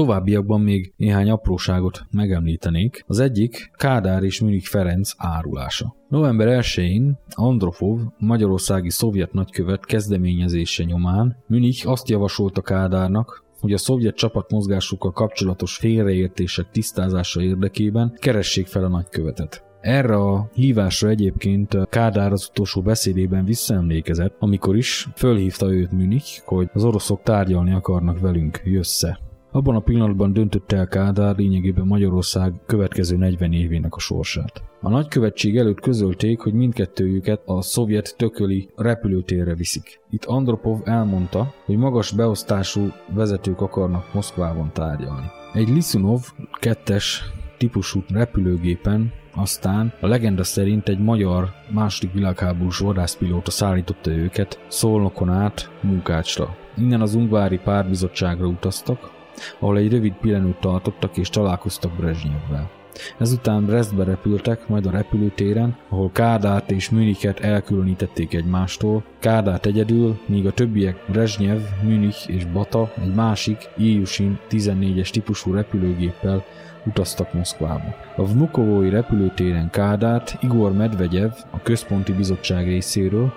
Speaker 2: Továbbiakban még néhány apróságot megemlítenék. Az egyik Kádár és Münich Ferenc árulása. November 1-én Andropov, magyarországi szovjet nagykövet kezdeményezése nyomán Münich azt javasolta Kádárnak, hogy a szovjet csapatmozgásukkal kapcsolatos félreértések tisztázása érdekében keressék fel a nagykövetet. Erre a hívásra egyébként Kádár az utolsó beszédében visszaemlékezett, amikor is fölhívta őt Münich, hogy az oroszok tárgyalni akarnak velünk, jössze. Abban a pillanatban döntötte el Kádár lényegében Magyarország következő 40 évének a sorsát. A nagykövetség előtt közölték, hogy mindkettőjüket a szovjet tököli repülőtérre viszik. Itt Andropov elmondta, hogy magas beosztású vezetők akarnak Moszkvában tárgyalni. Egy Lisunov 2-es típusú repülőgépen aztán a legenda szerint egy magyar második világháborús vadászpilóta szállította őket Szolnokon át Munkácsra. Innen az Ungvári párbizottságra utaztak, ahol egy rövid pihenőt tartottak és találkoztak Brezsnyevvel. Ezután Brestbe repültek, majd a repülőtéren, ahol Kádárt és Müniket elkülönítették egymástól, Kádárt egyedül, míg a többiek Brezsnyev, Münich és Bata egy másik Ilyushin 14-es típusú repülőgéppel utaztak Moszkvába. A Vnukovói repülőtéren Kádárt Igor Medvegyev a központi bizottság részéről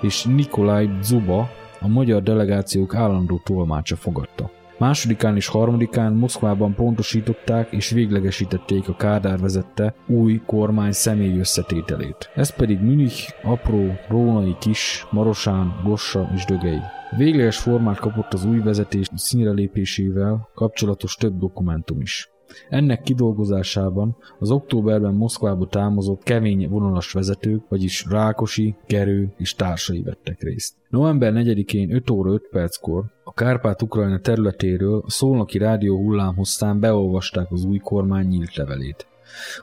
Speaker 2: és Nikolaj Zuba a magyar delegációk állandó tolmácsa fogadta. Másodikán és harmadikán Moszkvában pontosították és véglegesítették a Kádár vezette új kormány személy összetételét. Ez pedig Münich, Apró, Rónai Kis, Marosán, Gossa és Dögei. Végleges formát kapott az új vezetés színre lépésével kapcsolatos több dokumentum is. Ennek kidolgozásában az októberben Moszkvába támozott kemény vonalas vezetők, vagyis Rákosi, Gerő és társai vettek részt. November 4-én 5 óra 5 perckor a Kárpát-Ukrajna területéről a Szolnoki rádió hullámhosszán beolvasták az új kormány nyílt levelét.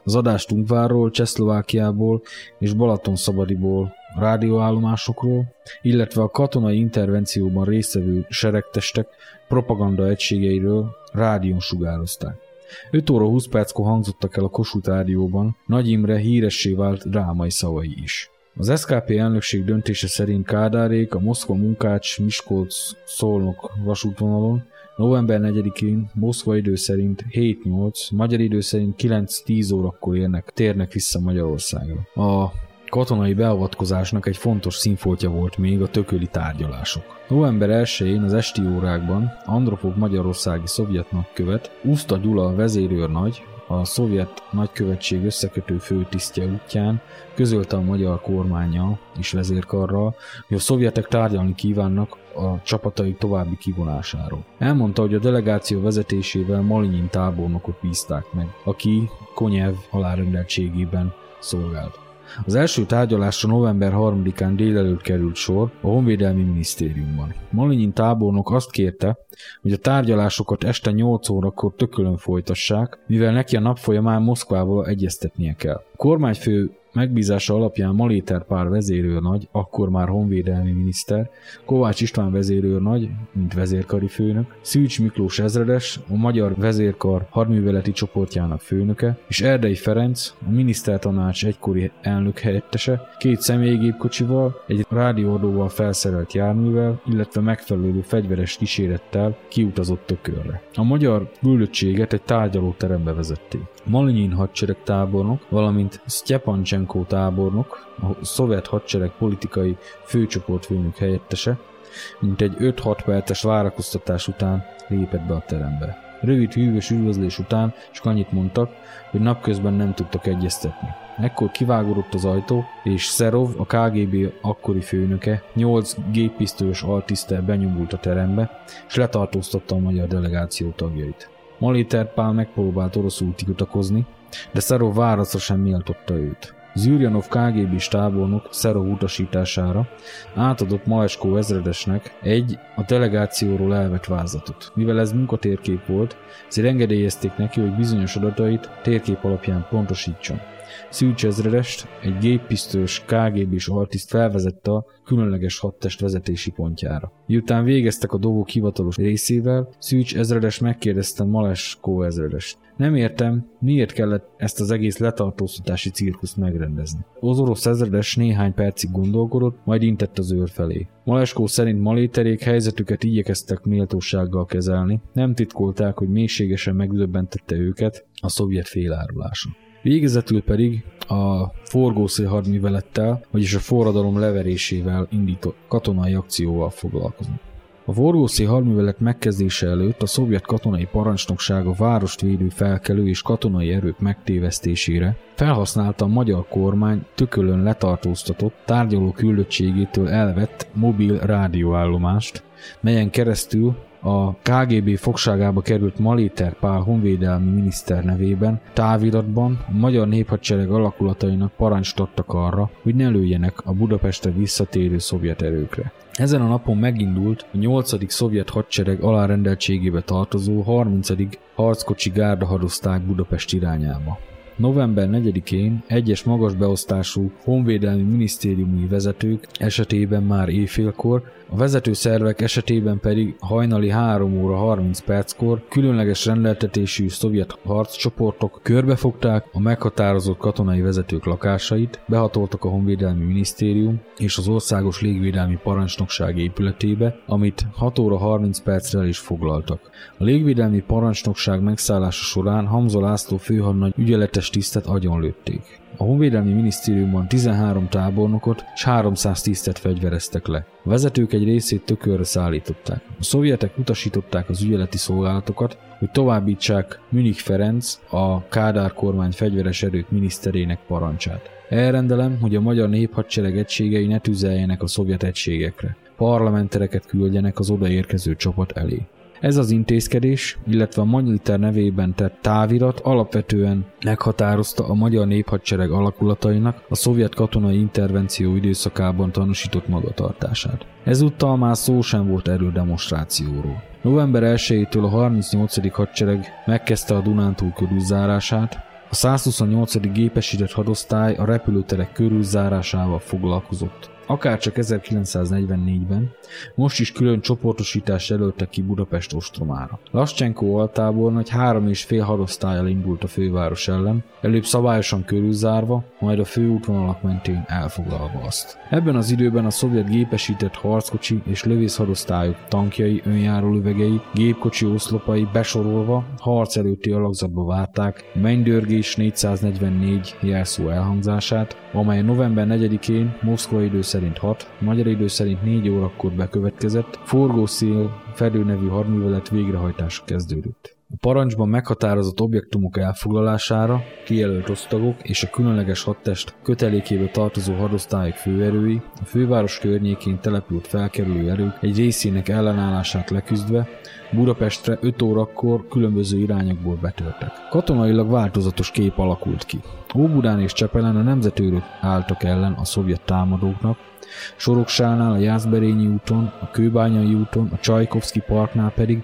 Speaker 2: Az adást Ungvárról, Csehszlovákiából és Balatonszabadiból rádióállomásokról, illetve a katonai intervencióban résztvevő seregtestek propaganda egységeiről rádión sugározták. 5 óra 20 perckor hangzottak el a Kossuth rádióban Nagy Imre híressé vált drámai szavai is. Az SKP elnökség döntése szerint Kádárék a Moszkva Munkács Miskolc Szolnok vasútvonalon november 4-én Moszkva idő szerint 7-8, magyar idő szerint 9-10 órakor érnek, térnek vissza Magyarországra. A katonai beavatkozásnak egy fontos színfoltja volt még a tököli tárgyalások. November 1-én az esti órákban Andropov magyarországi szovjet nagykövet, Uszta Gyula vezérőrnagy, a szovjet nagykövetség összekötő főtisztje útján közölte a magyar kormánya és vezérkarral, hogy a szovjetek tárgyalni kívánnak a csapatai további kivonásáról. Elmondta, hogy a delegáció vezetésével Malinyin tábornokot bízták meg, aki Konyev halálrendeltségében szolgált. Az első tárgyalásra november 3-án délelőtt került sor a Honvédelmi Minisztériumban. Malinyin tábornok azt kérte, hogy a tárgyalásokat este 8 órakor tökölön folytassák, mivel neki a nap folyamán Moszkvával egyeztetnie kell. Kormányfő Megbízása alapján Maléter Pár vezérőrnagy, akkor már honvédelmi miniszter, Kovács István vezérőrnagy, mint vezérkari főnök, Szűcs Miklós ezredes, a Magyar Vezérkar hadműveleti csoportjának főnöke, és Erdei Ferenc, a minisztertanács egykori elnök helyettese, két személygépkocsival, egy rádiódóval felszerelt járművel, illetve megfelelő fegyveres kísérettel kiutazott tökörre. A magyar küldöttséget egy tárgyalóterembe vezették. Malinyin hadsereg tábornok, valamint Sztyepancsenko tábornok, a szovjet hadsereg politikai főcsoportfőnök helyettese, mint egy 5-6 perces várakoztatás után lépett be a terembe. Rövid hűvös üdvözlés után csak annyit mondtak, hogy napközben nem tudtak egyeztetni. Ekkor kivágódott az ajtó, és Szerov, a KGB akkori főnöke, nyolc géppisztolyos altisztel benyomult a terembe, és letartóztatta a magyar delegáció tagjait. Maliter Pál megpróbált oroszul tiltakozni, de Szerov válaszra sem méltotta őt. Zürjanov kgb tábornok Szerov utasítására átadott Maleskó ezredesnek egy a delegációról elvett vázatot. Mivel ez munkatérkép volt, ezért engedélyezték neki, hogy bizonyos adatait térkép alapján pontosítson. Szűcs ezredest, egy géppisztolyos KGB-s altiszt felvezette a különleges hadtest vezetési pontjára. Miután végeztek a dolgok hivatalos részével, Szűcs ezredes megkérdezte Maleskó ezredest. Nem értem, miért kellett ezt az egész letartóztatási cirkuszt megrendezni. Az orosz ezredes néhány percig gondolkodott, majd intett az őr felé. Maleskó szerint maléterék helyzetüket igyekeztek méltósággal kezelni, nem titkolták, hogy mélységesen megdöbbentette őket a szovjet félárulása. Végezetül pedig a forgószél hadművelettel, vagyis a forradalom leverésével indított katonai akcióval foglalkozunk. A Vorgószi hadművelet megkezdése előtt a szovjet katonai parancsnokság a várost védő felkelő és katonai erők megtévesztésére felhasználta a magyar kormány tökölön letartóztatott tárgyaló küldöttségétől elvett mobil rádióállomást, melyen keresztül a KGB fogságába került Maléter Pál honvédelmi miniszter nevében táviratban a magyar néphadsereg alakulatainak parancsot adtak arra, hogy ne lőjenek a Budapestre visszatérő szovjet erőkre. Ezen a napon megindult a 8. szovjet hadsereg alárendeltségébe tartozó 30. harckocsi gárdahadosztály Budapest irányába. November 4-én egyes magas beosztású honvédelmi minisztériumi vezetők esetében már éjfélkor, a vezető szervek esetében pedig hajnali 3 óra 30 perckor különleges rendeltetésű szovjet harccsoportok körbefogták a meghatározott katonai vezetők lakásait, behatoltak a Honvédelmi Minisztérium és az Országos Légvédelmi Parancsnokság épületébe, amit 6 óra 30 percre is foglaltak. A Légvédelmi Parancsnokság megszállása során Hamza László főhadnagy ügyeletes tisztet agyonlőtték. A Honvédelmi Minisztériumban 13 tábornokot és 300 tisztet fegyvereztek le. A vezetők egy részét tökörre szállították. A szovjetek utasították az ügyeleti szolgálatokat, hogy továbbítsák Münich Ferenc, a Kádár kormány fegyveres erők miniszterének parancsát. Elrendelem, hogy a magyar néphadsereg egységei ne tüzeljenek a szovjet egységekre. Parlamentereket küldjenek az odaérkező csapat elé. Ez az intézkedés, illetve a Magyar nevében tett távirat alapvetően meghatározta a magyar néphadsereg alakulatainak a szovjet katonai intervenció időszakában tanúsított magatartását. Ezúttal már szó sem volt erődemonstrációról. November 1-től a 38. hadsereg megkezdte a Dunántúl körülzárását, a 128. gépesített hadosztály a repülőterek körülzárásával foglalkozott. Akárcsak 1944-ben, most is külön csoportosítás jelöltek ki Budapest ostromára. Lascsenko altábornagy három és fél hadosztályjal indult a főváros ellen, előbb szabályosan körülzárva, majd a főútvonalak mentén elfoglalva azt. Ebben az időben a szovjet gépesített harckocsi és lövészhadosztályok tankjai, önjáró lövegei, gépkocsi oszlopai besorolva harc előtti alakzatba várták mennydörgés 444 jelszó elhangzását, amely november 4-én Moszkva idő szerint 6, magyar idő szerint 4 órakor bekövetkezett, forgószél Fedő nevű hadművelet végrehajtása kezdődött. A parancsban meghatározott objektumok elfoglalására, kijelölt osztagok és a különleges hadtest kötelékébe tartozó hadosztályok főerői, a főváros környékén települt felkerülő erők egy részének ellenállását leküzdve Budapestre 5 órakor különböző irányokból betörtek. Katonailag változatos kép alakult ki. Óbudán és Csepelen a nemzetőrök álltak ellen a szovjet támadóknak, Soroksánál, a Jászberényi úton, a Kőbányai úton, a Csajkovszki parknál pedig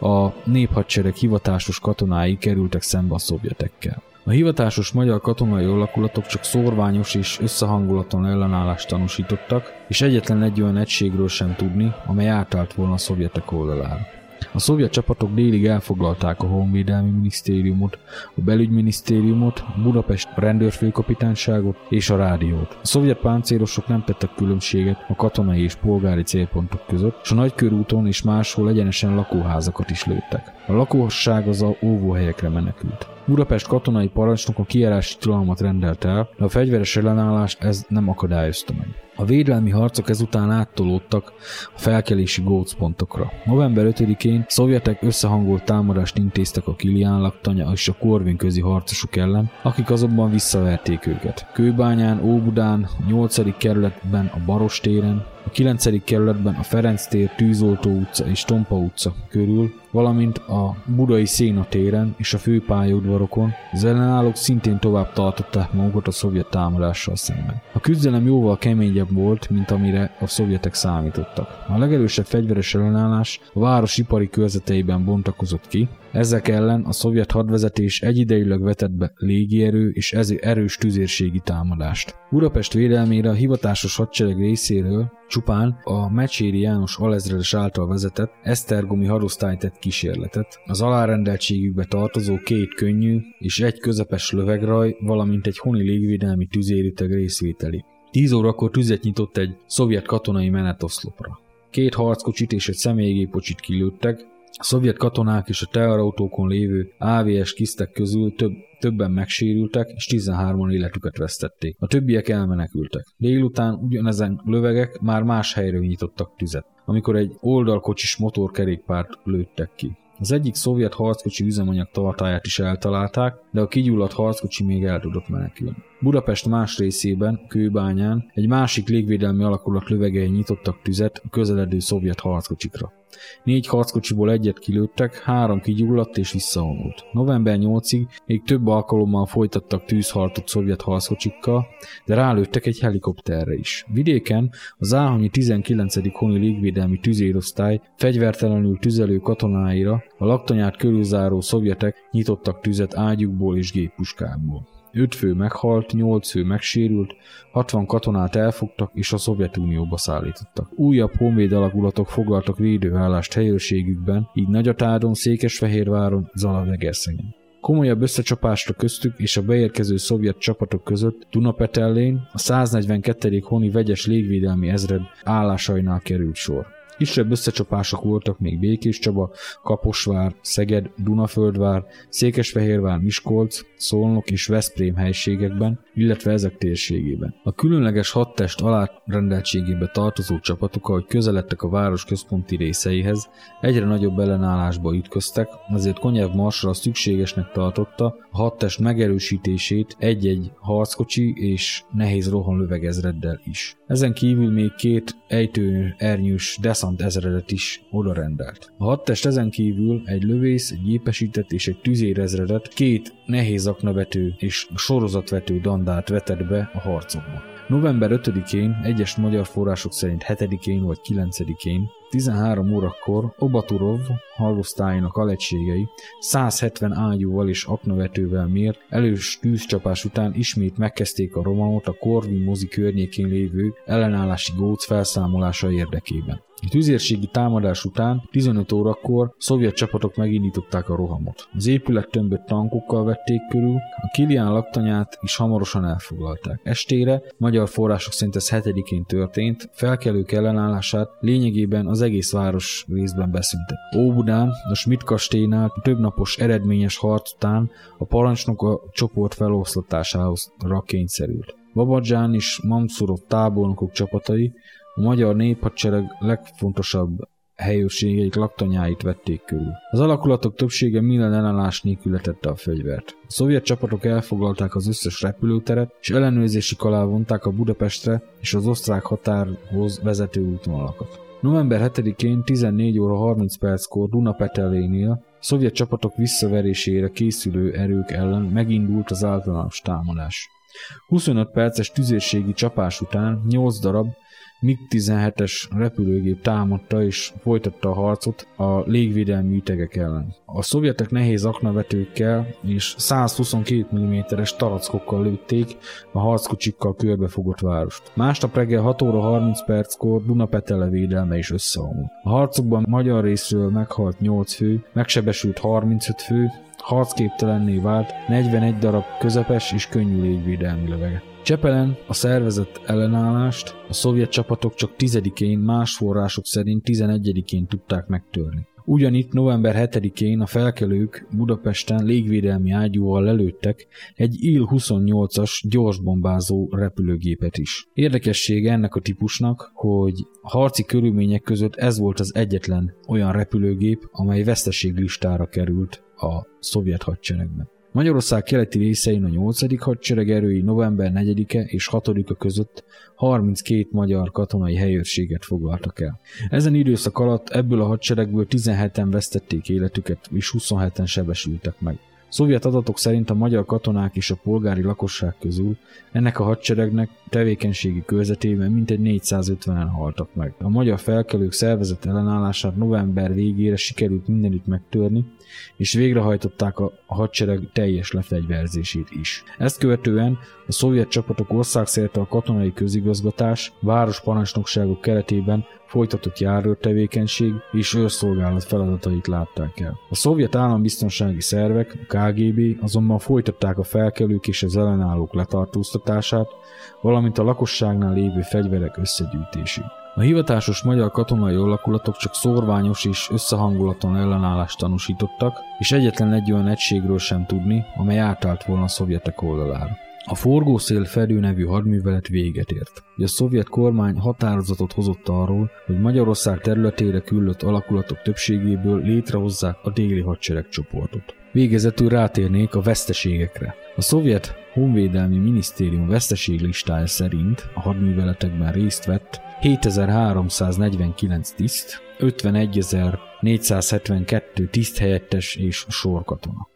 Speaker 2: a néphadsereg hivatásos katonái kerültek szembe a szovjetekkel. A hivatásos magyar katonai alakulatok csak szorványos és összehangulaton ellenállást tanúsítottak, és egyetlen egy olyan egységről sem tudni, amely átállt volna a szovjetek oldalára. A szovjet csapatok délig elfoglalták a Honvédelmi Minisztériumot, a Belügyminisztériumot, a Budapest rendőrfőkapitányságot és a rádiót. A szovjet páncélosok nem tettek különbséget a katonai és polgári célpontok között, és a nagykörúton és máshol egyenesen lakóházakat is lőttek. A lakosság az a óvóhelyekre menekült. Budapest katonai parancsnok a kijárási tilalmat rendelt el, de a fegyveres ellenállást ez nem akadályozta meg. A védelmi harcok ezután áttolódtak a felkelési gócpontokra. November 5-én szovjetek összehangolt támadást intéztek a Kilián laktanya és a Korvin közi harcosok ellen, akik azonban visszaverték őket. Kőbányán, Óbudán, 8. kerületben a Barostéren, a 9. kerületben a Ferenc tér, Tűzoltó utca és Tompa utca körül, valamint a Budai Széna téren és a főpályaudvarokon az ellenállók szintén tovább tartották magukat a szovjet támadással szemben. A küzdelem jóval keményebb volt, mint amire a szovjetek számítottak. A legerősebb fegyveres ellenállás a város ipari körzeteiben bontakozott ki, ezek ellen a szovjet hadvezetés egyidejűleg vetett be légierő és ezért erős tüzérségi támadást. Budapest védelmére a hivatásos hadsereg részéről csupán a Mecséri János alezredes által vezetett Esztergomi hadosztály tett kísérletet. Az alárendeltségükbe tartozó két könnyű és egy közepes lövegraj, valamint egy honi légvédelmi tüzérüteg részvételi. Tíz órakor tüzet nyitott egy szovjet katonai menetoszlopra. Két harckocsit és egy személygépocsit kilőttek, a szovjet katonák és a teherautókon lévő AVS kisztek közül több, többen megsérültek, és 13-an életüket vesztették. A többiek elmenekültek. Délután ugyanezen lövegek már más helyre nyitottak tüzet, amikor egy oldalkocsis motorkerékpárt lőttek ki. Az egyik szovjet harckocsi üzemanyag tartáját is eltalálták, de a kigyulladt harckocsi még el tudott menekülni. Budapest más részében, Kőbányán, egy másik légvédelmi alakulat lövegei nyitottak tüzet a közeledő szovjet harckocsikra. Négy harckocsiból egyet kilőttek, három kigyulladt és visszavonult. November 8-ig még több alkalommal folytattak tűzharcot szovjet harckocsikkal, de rálőttek egy helikopterre is. Vidéken az Áhonyi 19. honi légvédelmi tüzérosztály fegyvertelenül tüzelő katonáira a laktanyát körülzáró szovjetek nyitottak tüzet ágyukból és géppuskákból. 5 fő meghalt, 8 fő megsérült, 60 katonát elfogtak és a Szovjetunióba szállítottak. Újabb honvéd alakulatok foglaltak védőállást helyőrségükben, így Nagyatádon, Székesfehérváron, Zalaegerszenyen. Komolyabb összecsapásra köztük és a beérkező szovjet csapatok között Dunapetellén a 142. honi vegyes légvédelmi ezred állásainál került sor. Kisebb összecsapások voltak még Békés Csaba, Kaposvár, Szeged, Dunaföldvár, Székesfehérvár, Miskolc, Szolnok és Veszprém helységekben, illetve ezek térségében. A különleges hadtest alárendeltségébe tartozó csapatok, ahogy közeledtek a város központi részeihez, egyre nagyobb ellenállásba ütköztek, ezért Konyev Marsra szükségesnek tartotta a hadtest megerősítését egy-egy harckocsi és nehéz rohan lövegezreddel is. Ezen kívül még két ejtő ernyős deszant ezredet is odarendelt. A hadtest ezen kívül egy lövész, egy gépesített és egy tüzérezredet, két nehéz aknavető és sorozatvető dandát vetett be a harcokba. November 5-én, egyes magyar források szerint 7-én vagy 9-én 13 órakor Obaturov hallosztályának alegységei 170 ágyúval és aknavetővel mért elős tűzcsapás után ismét megkezdték a romanot a Korvin mozi környékén lévő ellenállási góc felszámolása érdekében. A tüzérségi támadás után 15 órakor szovjet csapatok megindították a rohamot. Az épület tömböt tankokkal vették körül, a Kilián laktanyát is hamarosan elfoglalták. Estére, magyar források szerint ez 7-én történt, felkelők ellenállását lényegében az egész város részben beszüntet. Óbudán, a Schmidt kastélynál többnapos eredményes harc után a parancsnok a csoport feloszlatásához kényszerült. Babadzsán és Mamszurov tábornokok csapatai a magyar néphadsereg legfontosabb helyőrségeik laktanyáit vették körül. Az alakulatok többsége minden ellenállás nélkül letette a fegyvert. A szovjet csapatok elfoglalták az összes repülőteret, és ellenőrzési alá vonták a Budapestre és az osztrák határhoz vezető útvonalakat. November 7-én 14 óra 30 perckor Dunapetelénél szovjet csapatok visszaverésére készülő erők ellen megindult az általános támadás. 25 perces tüzérségi csapás után 8 darab MiG-17-es repülőgép támadta és folytatta a harcot a légvédelmi ütegek ellen. A szovjetek nehéz aknavetőkkel és 122 mm-es tarackokkal lőtték a harckocsikkal körbefogott várost. Másnap reggel 6 óra 30 perckor Dunapetele védelme is összeomlott. A harcokban magyar részről meghalt 8 fő, megsebesült 35 fő, harcképtelenné vált 41 darab közepes és könnyű légvédelmi löveget. Csepelen a szervezett ellenállást a szovjet csapatok csak 10-én, más források szerint 11-én tudták megtörni. Ugyanitt november 7-én a felkelők Budapesten légvédelmi ágyúval lelőttek egy Il-28-as gyorsbombázó repülőgépet is. Érdekessége ennek a típusnak, hogy harci körülmények között ez volt az egyetlen olyan repülőgép, amely veszteséglistára került a szovjet hadseregben. Magyarország keleti részein a 8. hadsereg erői november 4-e és 6-a között 32 magyar katonai helyőrséget foglaltak el. Ezen időszak alatt ebből a hadseregből 17-en vesztették életüket, és 27-en sebesültek meg. Szovjet adatok szerint a magyar katonák és a polgári lakosság közül ennek a hadseregnek tevékenységi körzetében mintegy 450-en haltak meg. A magyar felkelők szervezett ellenállását november végére sikerült mindenütt megtörni, és végrehajtották a hadsereg teljes lefegyverzését is. Ezt követően a szovjet csapatok országszerte a katonai közigazgatás, városparancsnokságok keretében folytatott járőrtevékenység és őrszolgálat feladatait látták el. A szovjet állambiztonsági szervek, a KGB azonban folytatták a felkelők és az ellenállók letartóztatását, valamint a lakosságnál lévő fegyverek összegyűjtését. A hivatásos magyar katonai alakulatok csak szorványos és összehangulatlan ellenállást tanúsítottak, és egyetlen egy olyan egységről sem tudni, amely átállt volna a szovjetek oldalára. A forgószél Fedő nevű hadművelet véget ért. A szovjet kormány határozatot hozott arról, hogy Magyarország területére küldött alakulatok többségéből létrehozzák a déli hadseregcsoportot. Végezetül rátérnék a veszteségekre. A szovjet honvédelmi minisztérium veszteséglistája szerint a hadműveletekben részt vett 7349 tiszt, 51472 tiszthelyettes és sorkatona.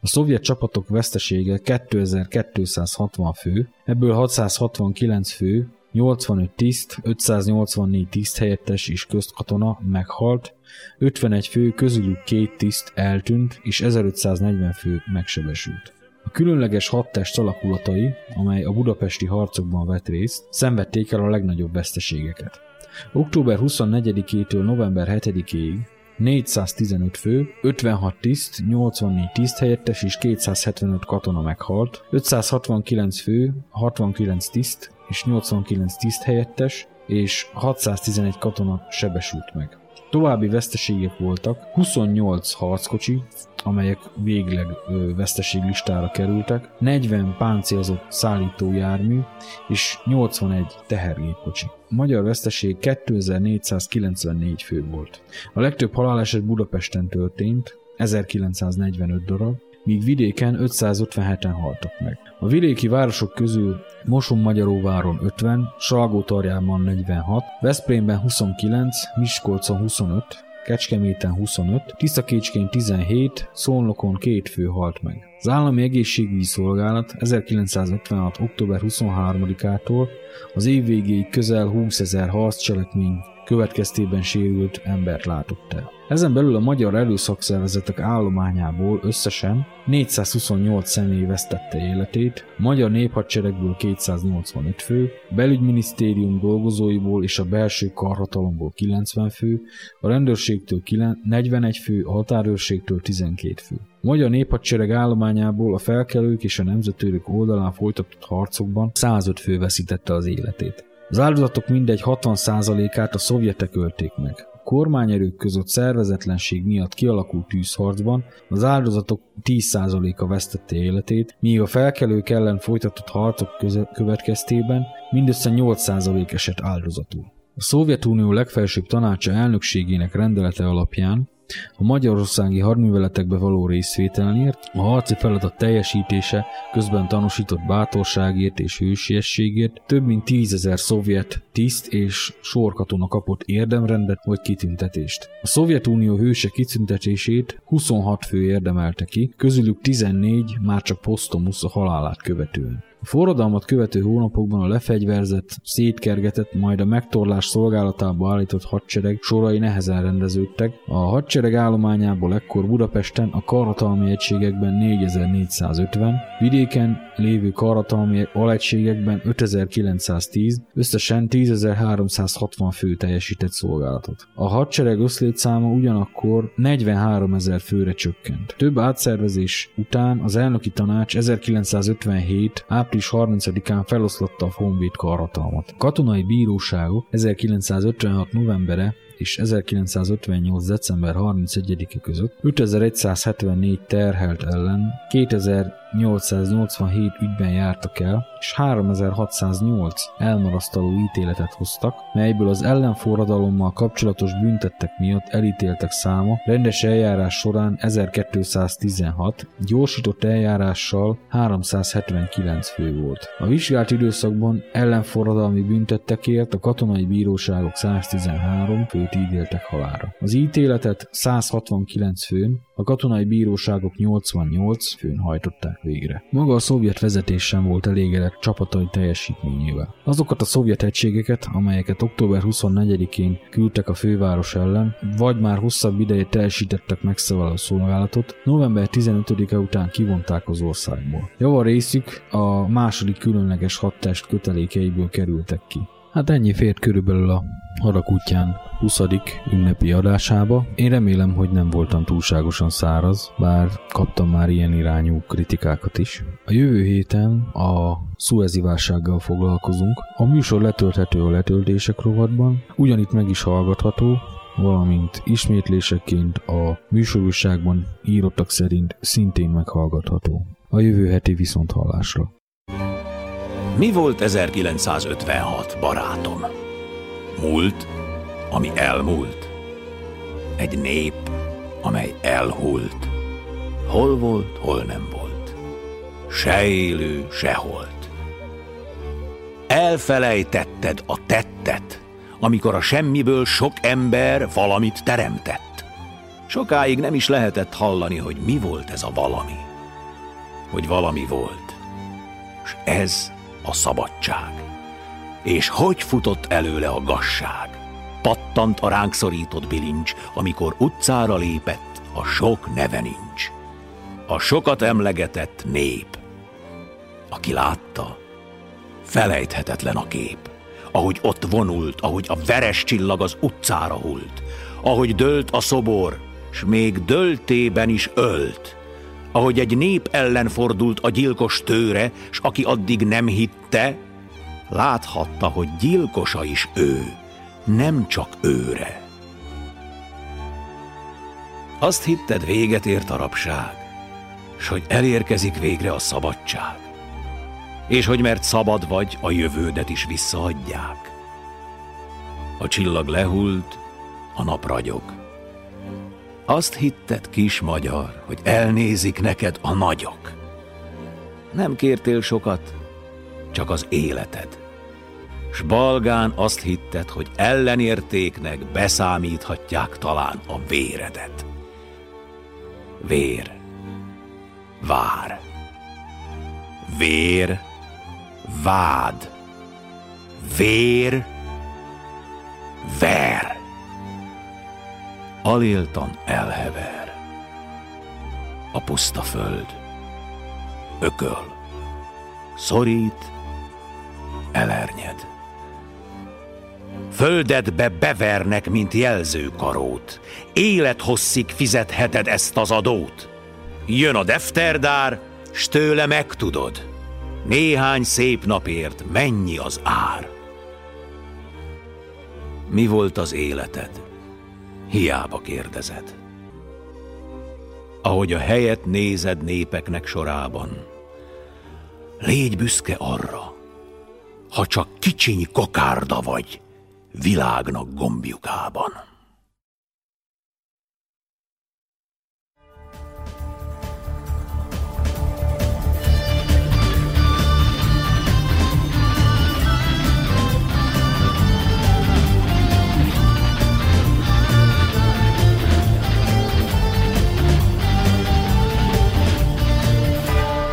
Speaker 2: A szovjet csapatok vesztesége 2260 fő, ebből 669 fő, 85 tiszt, 584 tiszthelyettes és köztkatona meghalt, 51 fő közülük két tiszt eltűnt, és 1540 fő megsebesült. A különleges hadtest alakulatai, amely a budapesti harcokban vett részt, szenvedték el a legnagyobb veszteségeket. Október 24-től november 7-ig 415 fő, 56 tiszt, 84 tiszthelyettes és 275 katona meghalt, 569 fő, 69 tiszt és 89 tiszthelyettes, és 611 katona sebesült meg. További veszteségek voltak, 28 harckocsi, amelyek végleg veszteséglistára kerültek, 40 páncélzott szállítójármű és 81 tehergépkocsi. A magyar veszteség 2494 fő volt. A legtöbb haláleset Budapesten történt, 1945 darab, míg vidéken 557-en haltak meg. A vidéki városok közül Moson-Magyaróváron 50, Salgótarjában 46, Veszprémben 29, Miskolcon 25, Kecskeméten 25, Tiszakécskén 17, Szolnokon két fő halt meg. Az Állami Egészségügyi Szolgálat 1956. október 23-ától az év végéig közel 20 ezer harccselekmény következtében sérült embert látott el. Ezen belül a magyar erőszakszervezetek állományából összesen 428 személy vesztette életét, magyar néphadseregből 285 fő, belügyminisztérium dolgozóiból és a belső karhatalomból 90 fő, a rendőrségtől 41 fő, a határőrségtől 12 fő. Magyar néphadsereg állományából a felkelők és a nemzetőrök oldalán folytatott harcokban 105 fő veszítette az életét. Az áldozatok mindegy 60%-át a szovjetek ölték meg. A kormányerők között szervezetlenség miatt kialakult tűzharcban az áldozatok 10%-a vesztette életét, míg a felkelők ellen folytatott harcok következtében mindössze 8% esett áldozatul. A Szovjetunió legfelsőbb tanácsa elnökségének rendelete alapján a magyarországi hadműveletekbe való részvételért, a harci feladat teljesítése közben tanúsított bátorságért és hősiességért több mint tízezer szovjet tiszt és sorkatona kapott érdemrendet vagy kitüntetést. A Szovjetunió hőse kitüntetését 26 fő érdemelte ki, közülük 14 már csak posztomusz a halálát követően. A forradalmat követő hónapokban a lefegyverzett, szétkergetett, majd a megtorlás szolgálatába állított hadsereg sorai nehezen rendeződtek. A hadsereg állományából ekkor Budapesten a karhatalmi egységekben 4450, vidéken lévő karhatalmi alegységekben 5910, összesen 10360 fő teljesített szolgálatot. A hadsereg összlétszáma ugyanakkor 43 ezer főre csökkent. Több átszervezés után az elnöki tanács 1957 április 30-án feloszlatta a Honvéd karhatalmat. Katonai bíróságok 1956. novembere és 1958. december 31-e között 5174 terhelt ellen 2887 ügyben jártak el, és 3608 elmarasztaló ítéletet hoztak, melyből az ellenforradalommal kapcsolatos büntettek miatt elítéltek száma rendes eljárás során 1216, gyorsított eljárással 379 fő volt. A vizsgált időszakban ellenforradalmi büntettekért a katonai bíróságok 113 főt ítéltek halára. Az ítéletet 169 főn, a katonai bíróságok 88 főn hajtották végre. Maga a szovjet vezetés sem volt elégedett csapatai teljesítményével. Azokat a szovjet egységeket, amelyeket október 24-én küldtek a főváros ellen, vagy már hosszabb ideje teljesítettek a szolgálatot, november 15-e után kivonták az országból. Java részük a második különleges hadtest kötelékeiből kerültek ki. Hát ennyi fért körülbelül a Hadak útján 20. ünnepi adásába. Én remélem, hogy nem voltam túlságosan száraz, bár kaptam már ilyen irányú kritikákat is. A jövő héten a szuezi válsággal foglalkozunk. A műsor letölthető a letöltések rovatban, ugyanitt meg is hallgatható, valamint ismétléseként a műsorúságban írottak szerint szintén meghallgatható. A jövő heti viszont hallásra.
Speaker 4: Mi volt 1956, barátom? Múlt, ami elmúlt. Egy nép, amely elhult. Hol volt, hol nem volt. Se élő, se holt. Elfelejtetted a tettet, amikor a semmiből sok ember valamit teremtett. Sokáig nem is lehetett hallani, hogy mi volt ez a valami. Hogy valami volt. És ez a szabadság. És hogy futott előle a gasság? Pattant a ránk szorított bilincs, amikor utcára lépett, a sok neve nincs. A sokat emlegetett nép. Aki látta, felejthetetlen a kép. Ahogy ott vonult, ahogy a veres csillag az utcára hult, ahogy dölt a szobor, s még döltében is ölt, ahogy egy nép ellen fordult a gyilkos tőre, s aki addig nem hitte, láthatta, hogy gyilkosa is ő, nem csak őre. Azt hitted, véget ért a rabság, s hogy elérkezik végre a szabadság, és hogy mert szabad vagy, a jövődet is visszaadják. A csillag lehult, a nap ragyog. Azt hitted, kis magyar, hogy elnézik neked a nagyok. Nem kértél sokat, csak az életed. S balgán azt hitted, hogy ellenértéknek beszámíthatják talán a véredet. Vér. Vár. Vér. Vád. Vér. Ver. Aléltan elhever. A puszta föld. Ököl. Szorít. Elernyed. Földedbe bevernek, mint jelzőkarót. Élethosszig fizetheted ezt az adót. Jön a defterdár, s tőle megtudod. Néhány szép napért mennyi az ár. Mi volt az életed? Hiába kérdezed. Ahogy a helyet nézed népeknek sorában, légy büszke arra, ha csak kicsiny kokárda vagy, világnak gombjukában.